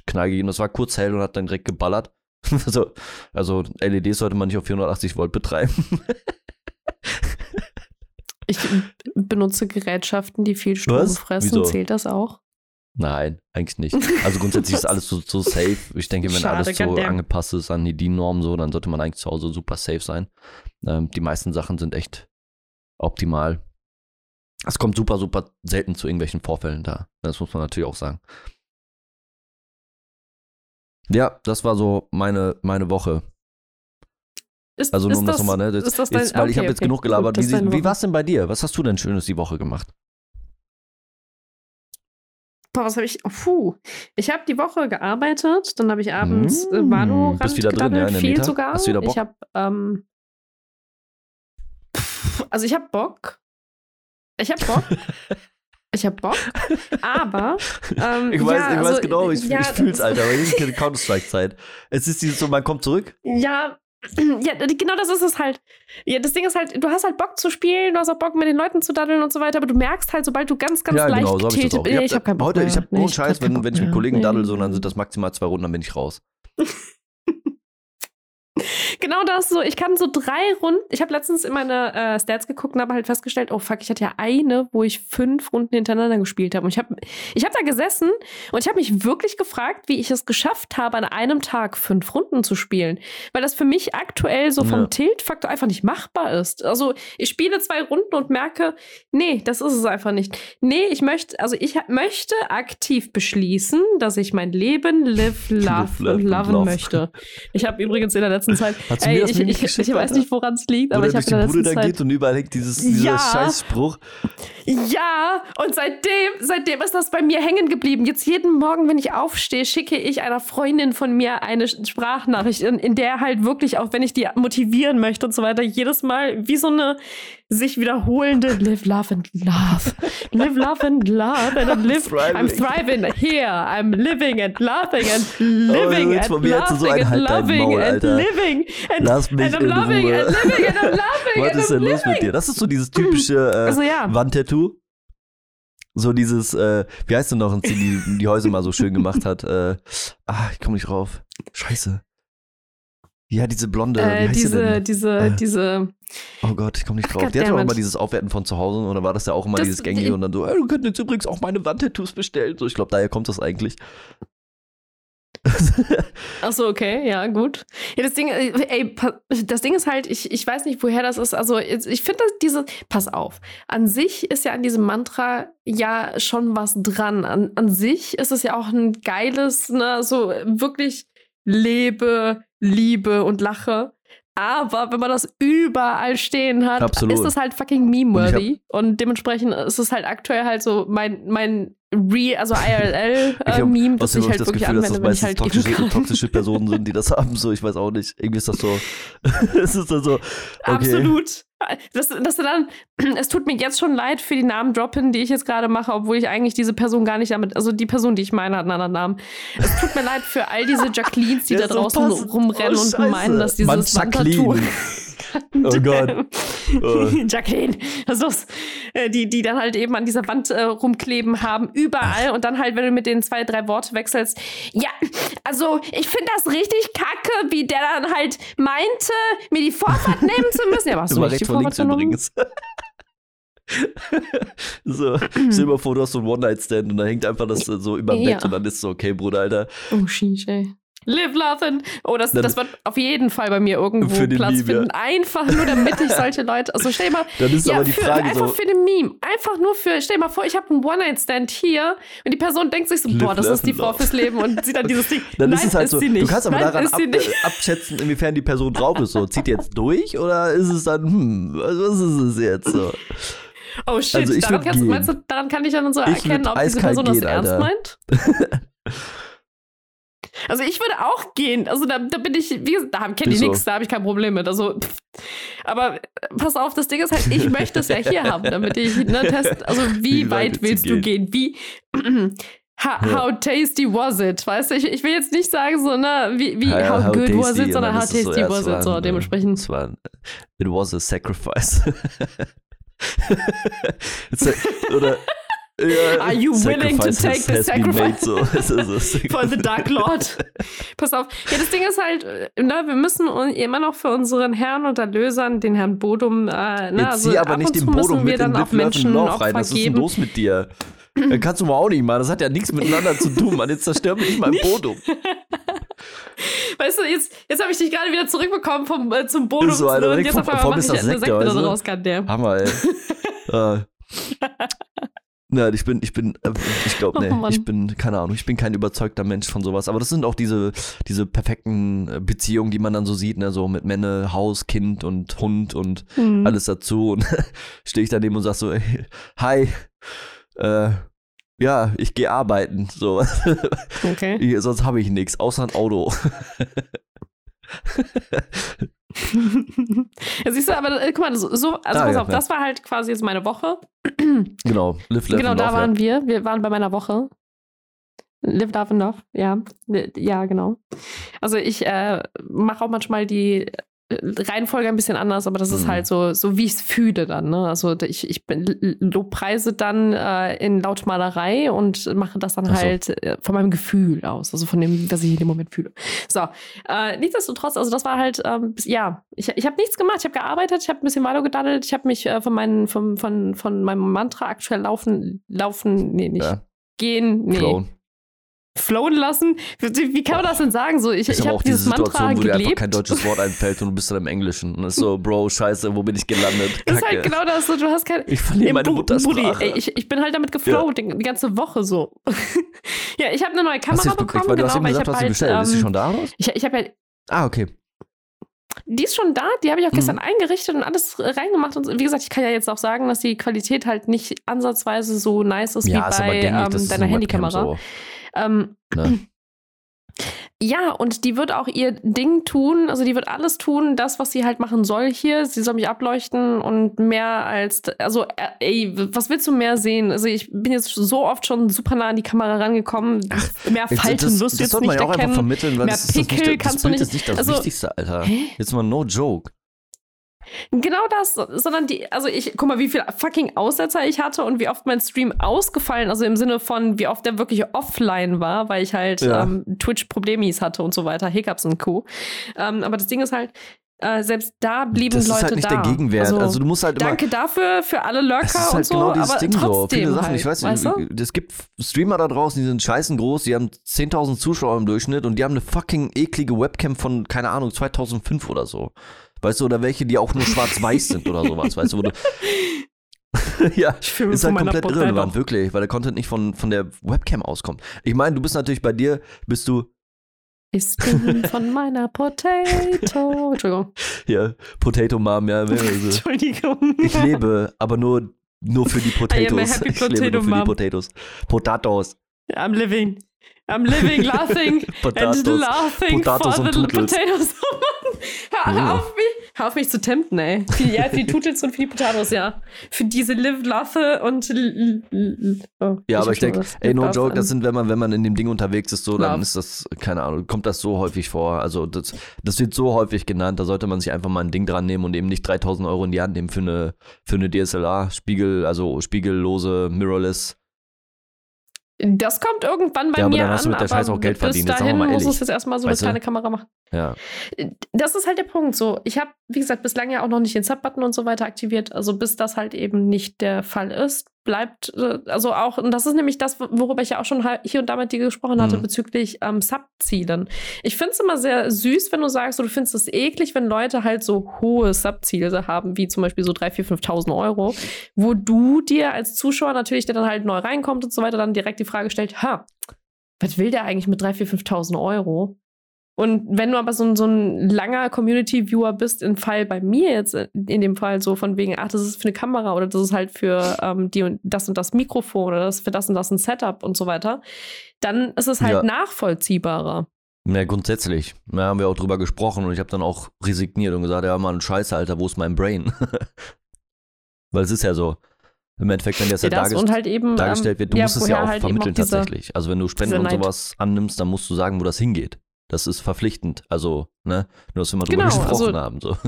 Knall gegeben. Das war kurz hell und hat dann direkt geballert. also, also LEDs sollte man nicht auf 480 Volt betreiben. Ich benutze Gerätschaften, die viel Strom Was? fressen. Wieso? Zählt das auch? Nein, eigentlich nicht. Also grundsätzlich ist alles so, so safe. Ich denke, wenn Schade, alles so angepasst ist an die DIN-Norm so, dann sollte man eigentlich zu Hause super safe sein. Ähm, die meisten Sachen sind echt optimal. Es kommt super, super selten zu irgendwelchen Vorfällen da. Das muss man natürlich auch sagen. Ja, das war so meine, meine Woche. Ist, Also nur ist um das das, nochmal, ne? Das, ist das dein, jetzt, weil ich okay, habe jetzt okay. genug gelabert. Gut, wie wie Woche. war's denn bei dir? Was hast du denn Schönes die Woche gemacht? Boah, was habe ich? Oh, puh. Ich habe die Woche gearbeitet, dann habe ich abends äh, Mm, Valorant bist wieder drin, ja, viel Meta? sogar. Hast du wieder Bock? Ich habe ähm, also ich habe Bock. Ich habe Bock. ich habe Bock, aber ähm, Ich weiß, ja, ich also, weiß genau, ich, ja, ich fühl's, Alter, aber ich kenne Counter-Strike-Zeit. Es ist dieses so, man kommt zurück. Ja, ja, genau das ist es halt. Ja, das Ding ist halt, du hast halt Bock zu spielen, du hast auch Bock mit den Leuten zu daddeln und so weiter, aber du merkst halt, sobald du ganz, ganz ja, leicht genau, so habe ich das auch. Ich ich habe keinen Bock heute, mehr. ich habe Nee, Scheiß, hab wenn, wenn ich mit Kollegen daddel, so, dann sind das maximal zwei Runden, dann bin ich raus. Genau das so. Ich kann so drei Runden. Ich habe letztens in meine äh, Stats geguckt und habe halt festgestellt, oh fuck, ich hatte ja eine, wo ich fünf Runden hintereinander gespielt habe. Und ich habe ich hab da gesessen und ich habe mich wirklich gefragt, wie ich es geschafft habe, an einem Tag fünf Runden zu spielen. Weil das für mich aktuell so vom Ja. Tilt-Faktor einfach nicht machbar ist. Also ich spiele zwei Runden und merke, nee, das ist es einfach nicht. Nee, ich möchte, also ich möchte aktiv beschließen, dass ich mein Leben live, love Live, love loven love. möchte. Ich habe übrigens in der letzten Zeit Hast du mir Ey, das ich, ich, geschickt, ich weiß nicht, woran es liegt, Wo aber ich habe durch die Bude da Zeit. geht und überall hängt dieses, dieser Ja. Scheißspruch. Ja, und seitdem, seitdem ist das bei mir hängen geblieben. Jetzt jeden Morgen, wenn ich aufstehe, schicke ich einer Freundin von mir eine Sprachnachricht, in, in der halt wirklich, auch wenn ich die motivieren möchte und so weiter, jedes Mal wie so eine sich wiederholende Live, love and love. Live, love and love. And I'm, live, thriving. I'm thriving here. I'm living and laughing and living jetzt and von mir so laughing ein and Halt loving Maul, and living and, Lass mich and I'm in loving Ruhe. and living and I'm laughing Was and ist I'm denn los mit dir? Das ist so dieses typische äh, Also ja. Wandtattoo. So dieses, äh, wie heißt denn noch, die die, die Häuser mal so schön gemacht hat? Äh, ah, ich komme nicht drauf. Scheiße. Ja, diese blonde, wie Äh, heißt sie diese, denn? diese, Äh, diese. Oh Gott, ich komme nicht drauf. Ach, Die hat doch goddammit. immer dieses Aufwerten von zu Hause oder war das ja auch immer Das- dieses Gängige die- und dann so, ey, du könntest jetzt übrigens auch meine Wandtattoos bestellen. So, ich glaube, daher kommt das eigentlich. Achso, okay, ja, gut. Ja, das Ding, äh, ey, das Ding ist halt, ich, ich weiß nicht, woher das ist. Also, ich finde, dass diese, pass auf, an sich ist ja an diesem Mantra ja schon was dran. An, an sich ist es ja auch ein geiles, ne, so wirklich lebe, liebe und lache. Aber wenn man das überall stehen hat, Absolut. ist das halt fucking meme-worthy. Und, dementsprechend ist es halt aktuell halt so mein, mein Re, also IRL-Meme, das außerdem ich halt das wirklich Gefühl, dass anwende, das wenn ich halt toxische, toxische Personen sind, die das haben. So, ich weiß auch nicht. Irgendwie ist das so. es ist dann so. Okay. Absolut. Das, das dann, es tut mir jetzt schon leid für die Namen droppen, die ich jetzt gerade mache, obwohl ich eigentlich diese Person gar nicht damit, also die Person, die ich meine, hat einen anderen Namen. Es tut mir leid für all diese Jacquelines, die Ja, da so draußen passend. rumrennen Oh, und meinen, dass dieses Mann, Jacqueline. Oh Gott. Oh. Jacqueline, das ist, äh, die, die dann halt eben an dieser Wand äh, rumkleben haben, überall. Und dann halt, wenn du mit denen zwei, drei Worte wechselst, ja, also ich finde das richtig kacke, wie der dann halt meinte, mir die Vorfahrt nehmen zu müssen. Ja, hast du nicht die Vorfahrt genommen? so, stell dir mal vor, du hast so einen One-Night-Stand und da hängt einfach das äh, so über dem Ja. Bett und dann ist so, okay, Bruder, Alter. Oh, sheesh, ey. Live, love and. Oh, das, das wird auf jeden Fall bei mir irgendwo Für den Platz Meme, ja. finden. Einfach nur, damit ich solche Leute. Also stell dir mal. Dann ist ja, aber die für, Frage einfach so. für den Meme. Einfach nur für. Stell dir mal vor, ich habe einen One-Night-Stand hier und die Person denkt sich so, Live, boah, das ist die Frau fürs Leben und sieht dann dieses Ding. Dann Nein, ist es halt so, sie nicht. du kannst aber Nein, daran ist ab, nicht. äh, abschätzen, inwiefern die Person drauf ist. So, zieht die jetzt durch oder ist es dann, hm, was was ist es jetzt so? Oh shit, Also ich daran, kannst, meinst du, daran kann ich dann so erkennen, ob diese Person das gehen, ernst Alter. meint? Also ich würde auch gehen. Also da, da bin ich, wie gesagt, da kenne ich so. nichts, da habe ich kein Problem mit. Also, pff. aber äh, pass auf, das Ding ist halt, ich möchte es ja hier haben, damit ich ne, test. Also wie, Wie weit weit willst du du gehen? Wie how, how tasty was it? Weißt du, ich, ich will jetzt nicht sagen so, ne, wie, wie Ja, how, good was tasty, it, und sondern how tasty ja, was it. So äh, dementsprechend. Es war ein, it was a sacrifice. Oder, ja, Are you willing to take the sacrifice? So. For the Dark Lord. Pass auf. Ja, das Ding ist halt, äh, ne, wir müssen immer noch für unseren Herrn und Erlösern, den Herrn Bodum, äh, ne, also zieh aber ab nicht und den wir mit in dann auch Menschen auch rein. Was ist denn los mit dir? Dann kannst du mal auch nicht machen. Das hat ja nichts miteinander zu tun, Mann. Jetzt zerstör mir nicht mein Bodum. Weißt du, jetzt, jetzt habe ich dich gerade wieder zurückbekommen vom, äh, zum Bodum. So, Alter, und jetzt vom- auf einmal ist ich das eine Sekte, Sekte da weißt du? draus, kann der. Hammer, ey. äh, Nein, ich bin, ich bin, äh, ich glaube, Oh nee, Mann. ich bin, keine Ahnung, ich bin kein überzeugter Mensch von sowas. Aber das sind auch diese, diese perfekten äh, Beziehungen, die man dann so sieht, ne, so mit Männer, Haus, Kind und Hund und Hm. alles dazu. Und stehe ich daneben und sag so, ey, hi, äh, ja, ich gehe arbeiten. So, Okay. Ich- sonst habe ich nichts, außer ein Auto. ja, siehst du, aber äh, guck mal, so, so also Ah, pass ja, auf, ja. das war halt quasi jetzt meine Woche. genau, live, live genau, da love, waren wir. Wir waren bei meiner Woche. Live, love and love, ja. Ja, genau. Also ich äh, mache auch manchmal die äh, Reihenfolge ein bisschen anders, aber das ist Mhm. halt so, so wie ich es fühle dann. Ne? Also ich, ich bin, lobpreise dann äh, in Lautmalerei und mache das dann so. halt äh, von meinem Gefühl aus, also von dem, was ich in dem Moment fühle. So, äh, nichtsdestotrotz, also das war halt, ähm, ja, ich, ich habe nichts gemacht, ich habe gearbeitet, ich habe ein bisschen Valo gedaddelt, ich habe mich äh, von, meinen, von, von, von meinem Mantra aktuell laufen, laufen, nee, nicht Ja, gehen, nee, flown. Flowen lassen. Wie, kann man das denn sagen? So, ich, ich aber habe auch diese dieses Mantra Situation, wo dir einfach gelebt. kein deutsches Wort einfällt und du bist dann im Englischen. Und ist so, Bro, scheiße, wo bin ich gelandet? das ist Kacke. halt genau das, so, du hast kein, Ich verliere meine Bu- Muttersprache. Buddy, ich, ich bin halt damit geflowt, die, die ganze Woche so. ja, ich habe eine neue hast Kamera du wirklich, bekommen, weil du genau, hast eben weil ich gesagt, du habe hast halt, bestellt. ist sie ähm, schon da? Oder? ich, ich habe ja, Ah, okay. die ist schon da, die habe ich auch Mhm. gestern eingerichtet und alles reingemacht und wie gesagt, ich kann ja jetzt auch sagen, dass die Qualität halt nicht ansatzweise so nice ist ja, wie bei ähm, deiner Handykamera. So. Ähm, Ne? Ja, und die wird auch ihr Ding tun. Also die wird alles tun, das, was sie halt machen soll hier. Sie soll mich ableuchten und mehr als, also äh, ey, was willst du mehr sehen? Also ich bin jetzt so oft schon super nah an die Kamera rangekommen. mehr Falten das, wirst du das jetzt sollte man nicht ja auch einfach erkennen. vermitteln, weil Mehr das, das, Pickel nicht, das kannst du nicht- ist nicht das also- Wichtigste, Alter. Hä? Jetzt mal no joke. Genau das, sondern die, also ich, guck mal, wie viel fucking Aussetzer ich hatte und wie oft mein Stream ausgefallen, also im Sinne von, wie oft der wirklich offline war, weil ich halt Ja. ähm, Twitch-Problemis hatte und so weiter, Hiccups und Co. Ähm, aber das Ding ist halt, äh, selbst da blieben das Leute ist halt nicht da. der Gegenwert. Also, du musst halt immer. Danke dafür für alle Lurker Das ist halt und so, genau dieses aber Ding trotzdem so. Viele Sachen, halt, ich weiß weißt nicht, du? es gibt Streamer da draußen, die sind scheißen groß, die haben 10.000 Zuschauer im Durchschnitt und die haben eine fucking eklige Webcam von, keine Ahnung, 2005 oder so. Weißt du, oder welche, die auch nur schwarz-weiß sind oder sowas, weißt du, wo du. ja, Ich fühle mich ist halt komplett irrelevant, doch. wirklich, weil der Content nicht von, von der Webcam auskommt. Ich meine, du bist natürlich bei dir, bist du Ich bin von meiner Potato. Entschuldigung. hier, Potato Mom, ja. Entschuldigung. ich lebe, aber nur, nur für die Potatoes. Ich lebe potato nur für die mom. Potatoes. Potatoes. I'm living. I'm living, laughing and laughing Potatoes for the potatoes. Hör, auf mich, hör auf mich zu tempten, ey. Für, ja, für die Tutels und für die Potatoes, ja. Für diese Live, Laffe und. Oh, Ja, aber hab ich denke, ey, no Love joke, das and- sind, wenn man, wenn man in dem Ding unterwegs ist, so, dann Love. ist das, keine Ahnung, kommt das so häufig vor. Also, das, das wird so häufig genannt, da sollte man sich einfach mal ein Ding dran nehmen und eben nicht 3000 Euro in die Hand nehmen für eine, für eine DSLR, Spiegel, also spiegellose, mirrorless. Das kommt irgendwann bei Ja, aber mir dann hast du an, mit der aber Scheiße auch Geld bis verdient, jetzt sagen wir dahin mal muss ehrlich. es jetzt erstmal so Weißt du? eine kleine Kamera machen. Ja. Das ist halt der Punkt. So, ich habe, wie gesagt, bislang ja auch noch nicht den Sub-Button und so weiter aktiviert. Also bis das halt eben nicht der Fall ist, bleibt, äh, also auch, und das ist nämlich das, worüber ich ja auch schon hier und da mit dir gesprochen hatte, Mhm. bezüglich ähm, Sub-Zielen. Ich finde es immer sehr süß, wenn du sagst, du findest es eklig, wenn Leute halt so hohe Sub-Ziele haben, wie zum Beispiel so 3.000, 4.000, 5.000 Euro, wo du dir als Zuschauer natürlich, der dann halt neu reinkommt und so weiter, dann direkt die Frage stellt, ha, was will der eigentlich mit 3.000, 4.000, 5.000 Euro? Und wenn du aber so ein, so ein langer Community-Viewer bist, im Fall bei mir jetzt, äh, in dem Fall so von wegen, ach, das ist für eine Kamera oder das ist halt für ähm, die und das und das Mikrofon oder das ist für das und das ein Setup und so weiter, dann ist es halt Ja. nachvollziehbarer. Ja, grundsätzlich. Da haben wir auch drüber gesprochen und ich habe dann auch resigniert und gesagt, ja, Mann, scheiße, Alter, wo ist mein Brain? Weil es ist ja so. Im Endeffekt, wenn das ja Ja, das dargest- halt eben dargestellt wird, du ähm, musst es ja auch halt vermitteln diese- tatsächlich. Also wenn du Spenden und sowas annimmst, dann musst du sagen, wo das hingeht. Das ist verpflichtend. Also, ne? Nur, dass wir mal drüber Genau, gesprochen also- haben. So.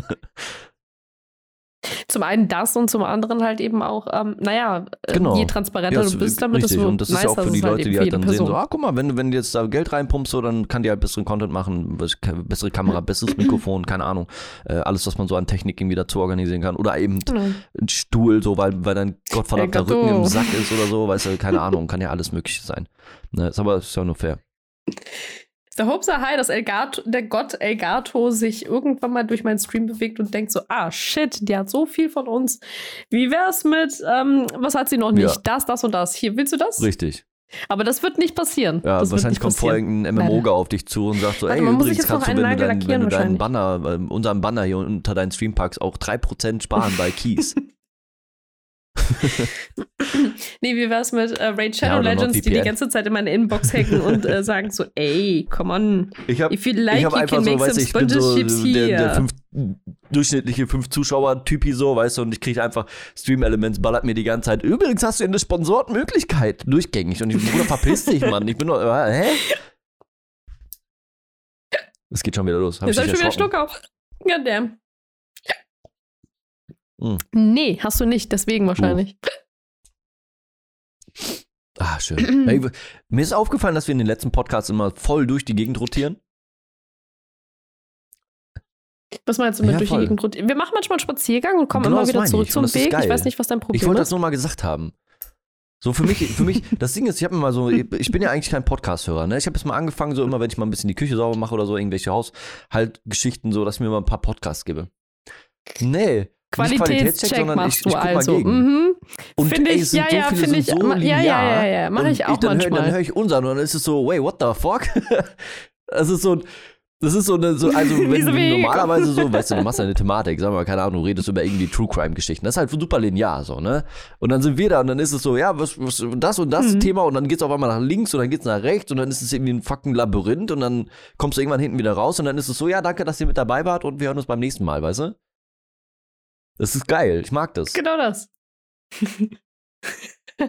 Zum einen das und zum anderen halt eben auch, ähm, naja, äh, Genau. je transparenter das du bist, ist damit richtig. desto Und das ist ja auch für die halt Leute, eben die halt dann sehen, Person. so, ah, guck mal, wenn, du- wenn du jetzt da Geld reinpumpst, so, dann kann die halt besseren Content machen, bessere Kamera, besseres Mikrofon, keine Ahnung. Äh, alles, was man so an Technik irgendwie dazu organisieren kann. Oder eben Genau. ein Stuhl, so, weil, weil dein gottverdammter Ey. Rücken im Sack ist oder so, weißt du, keine Ahnung, kann ja alles Mögliche sein. Ne, ist aber ist ja nur fair. Der Hope sei high, dass Elgato, der Gott Elgato sich irgendwann mal durch meinen Stream bewegt und denkt so, ah, shit, die hat so viel von uns. Wie wär's mit, ähm, was hat sie noch nicht? Ja. Das, das und das. Hier, willst du das? Richtig. Aber das wird nicht passieren. Ja, das wahrscheinlich kommt vorher irgendein MMOger auf dich zu und sagt so, Warte, ey, übrigens jetzt noch kannst du, wenn du, dein, wenn du deinen Banner, äh, unseren Banner hier unter deinen Stream packst, auch 3% sparen bei Keys. Nee, wie wär's mit äh, Raid Shadow Ja, Legends, die die ganze Zeit in meine Inbox hacken und äh, sagen so, ey, come on. Ich habe If you like, ich you hab einfach can so, make weißt ich bin so der, der fünf, durchschnittliche fünf Zuschauer-Typi so, weißt du, und ich kriege einfach Stream Elements, ballert mir die ganze Zeit. Übrigens hast du eine Sponsorenmöglichkeit, durchgängig. Und ich, Bruder, verpiss dich, Mann. Ich bin doch, äh, hä? Es geht schon wieder los. Hab Jetzt ich hab schon wieder? Schluck auf. Goddamn. Hm. Nee, hast du nicht, deswegen wahrscheinlich. Ah, schön. Ey, mir ist aufgefallen, dass wir in den letzten Podcasts immer voll durch die Gegend rotieren. Was meinst du mit Ja, durch die voll. Gegend rotieren? Wir machen manchmal einen Spaziergang und kommen Genau immer wieder zurück ich. zum ist Weg. Ich weiß nicht, was dein Problem Ich wollte ist. das nur mal gesagt haben. So für mich, für mich, das Ding ist, ich habe immer so, ich bin ja eigentlich kein Podcast-Hörer, ne? Ich habe jetzt mal angefangen, so immer, wenn ich mal ein bisschen die Küche sauber mache oder so, irgendwelche Haushaltgeschichten, so, dass ich mir mal ein paar Podcasts gebe. Nee. Qualitätscheck sondern machst ich, du ich mal also. gegen. Mhm. Und Finde ey, ich, sind ja, so ja, finde ich. sind so ma- ja, ja, ja, ja. Mache ich auch dann Hör, manchmal. dann höre ich unseren und dann ist es so, wait, what the fuck? das ist so, das ist so eine, so, also wenn du ich normalerweise so, weißt du, du machst eine Thematik, sagen wir mal, keine Ahnung, du redest über irgendwie True Crime Geschichten, das ist halt super linear so, ne? Und dann sind wir da und dann ist es so, ja, was, was das und das Mhm. Thema und dann geht's auf einmal nach links und dann geht's nach rechts und dann ist es irgendwie ein fucking Labyrinth und dann kommst du irgendwann hinten wieder raus und dann ist es so, ja, danke, dass ihr mit dabei wart und wir hören uns beim nächsten Mal, weißt du? Das ist geil, ich mag das. Genau das. du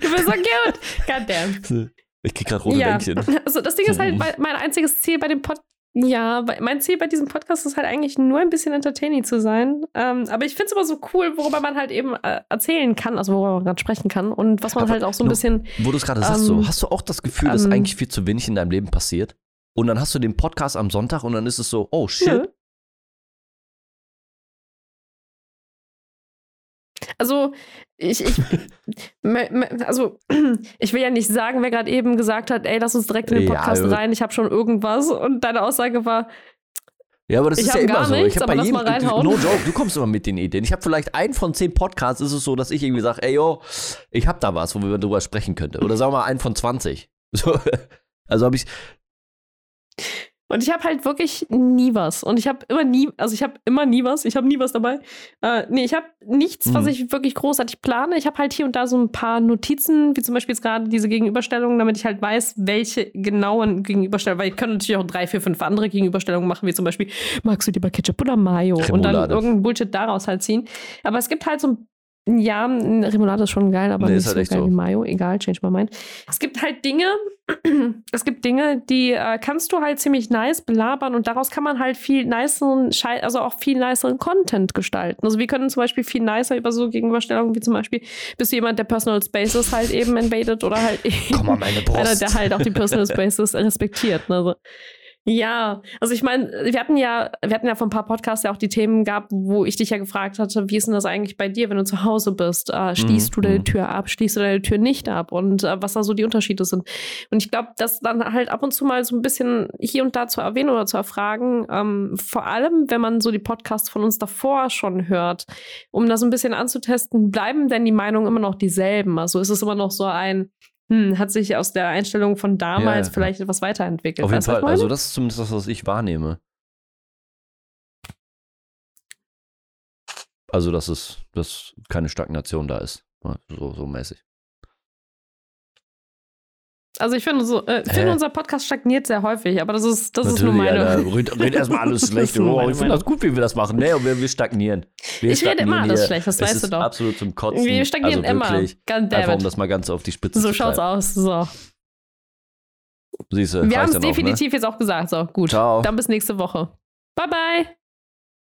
bist so cute. Goddamn. Ich krieg grad rote Ja, Bändchen. also das Ding ist halt, mein einziges Ziel bei dem Pod ja, mein Ziel bei diesem Podcast ist halt eigentlich nur ein bisschen entertaining zu sein. Ähm, aber ich finde es immer so cool, worüber man halt eben äh, erzählen kann, also worüber man gerade sprechen kann und was man Aber halt auch so ein bisschen. Wo du es gerade sagst, so, Ähm, hast du auch das Gefühl, dass ähm, eigentlich viel zu wenig in deinem Leben passiert? Und dann hast du den Podcast am Sonntag und dann ist es so, oh shit. Nö. Also, ich, ich, also, ich will ja nicht sagen, wer gerade eben gesagt hat, ey, lass uns direkt in den Ja, Podcast also- rein, ich habe schon irgendwas. Und deine Aussage war, Ja, aber das Ich ist ja immer so. nichts, ich habe bei jedem, no joke, du kommst immer mit den Ideen. Ich habe vielleicht einen von zehn Podcasts, ist es so, dass ich irgendwie sage, ey yo, ich habe da was, wo wir drüber sprechen könnten. Oder sagen wir mal einen von 20. So, also habe ich, Und ich habe halt wirklich nie was. Und ich habe immer nie, also ich habe immer nie was. Ich habe nie was dabei. Äh, nee, ich habe nichts, was Mhm. ich wirklich großartig plane. Ich habe halt hier und da so ein paar Notizen, wie zum Beispiel jetzt gerade diese Gegenüberstellungen, damit ich halt weiß, welche genauen Gegenüberstellungen, weil ich kann natürlich auch drei, vier, fünf andere Gegenüberstellungen machen, wie zum Beispiel, magst du lieber Ketchup oder Mayo? Und dann Remoulade. irgendein Bullshit daraus halt ziehen. Aber es gibt halt so ein ja, Remoulade ist schon geil, aber Nee, nicht halt so geil so. wie Mayo. Egal, change my mind. Es gibt halt Dinge, es gibt Dinge, die äh, kannst du halt ziemlich nice belabern und daraus kann man halt viel niceren, also auch viel niceren Content gestalten. Also wir können zum Beispiel viel nicer über so Gegenüberstellungen wie zum Beispiel, bist du jemand, der Personal Spaces halt eben invadet oder halt eben komm an meine einer, Brust. der halt auch die Personal Spaces respektiert. Ne? Also, ja, also ich meine, wir hatten ja, wir hatten ja vor ein paar Podcasts ja auch die Themen gehabt, wo ich dich ja gefragt hatte, wie ist denn das eigentlich bei dir, wenn du zu Hause bist? Äh, schließt du deine mhm. Tür ab, schließt du deine Tür nicht ab und äh, was da so die Unterschiede sind. Und ich glaube, das dann halt ab und zu mal so ein bisschen hier und da zu erwähnen oder zu erfragen, ähm, vor allem, wenn man so die Podcasts von uns davor schon hört, um da so ein bisschen anzutesten, bleiben denn die Meinungen immer noch dieselben? Also ist es immer noch so ein, hm, hat sich aus der Einstellung von damals Ja. vielleicht etwas weiterentwickelt? Auf jeden Weißt Fall. Also das ist zumindest das, was ich wahrnehme. Also, dass es, dass keine Stagnation da ist. So, so mäßig. Also ich finde, so, äh, finde Hä? unser Podcast stagniert sehr häufig, aber das ist, das ist nur meine. Alter. Red, red erstmal alles schlecht. Oh, ich finde das gut, wie wir das machen. Nee, und wir, wir stagnieren. Wir Ich rede immer stagnieren alles schlecht, das Es weißt du doch. absolut zum Kotzen. Wir stagnieren also immer. God Einfach um das mal ganz auf die Spitze So zu schaut's aus. So. Siehst du, Wir haben es ne? definitiv jetzt auch gesagt. So, gut. Ciao. Dann bis nächste Woche. Bye, bye.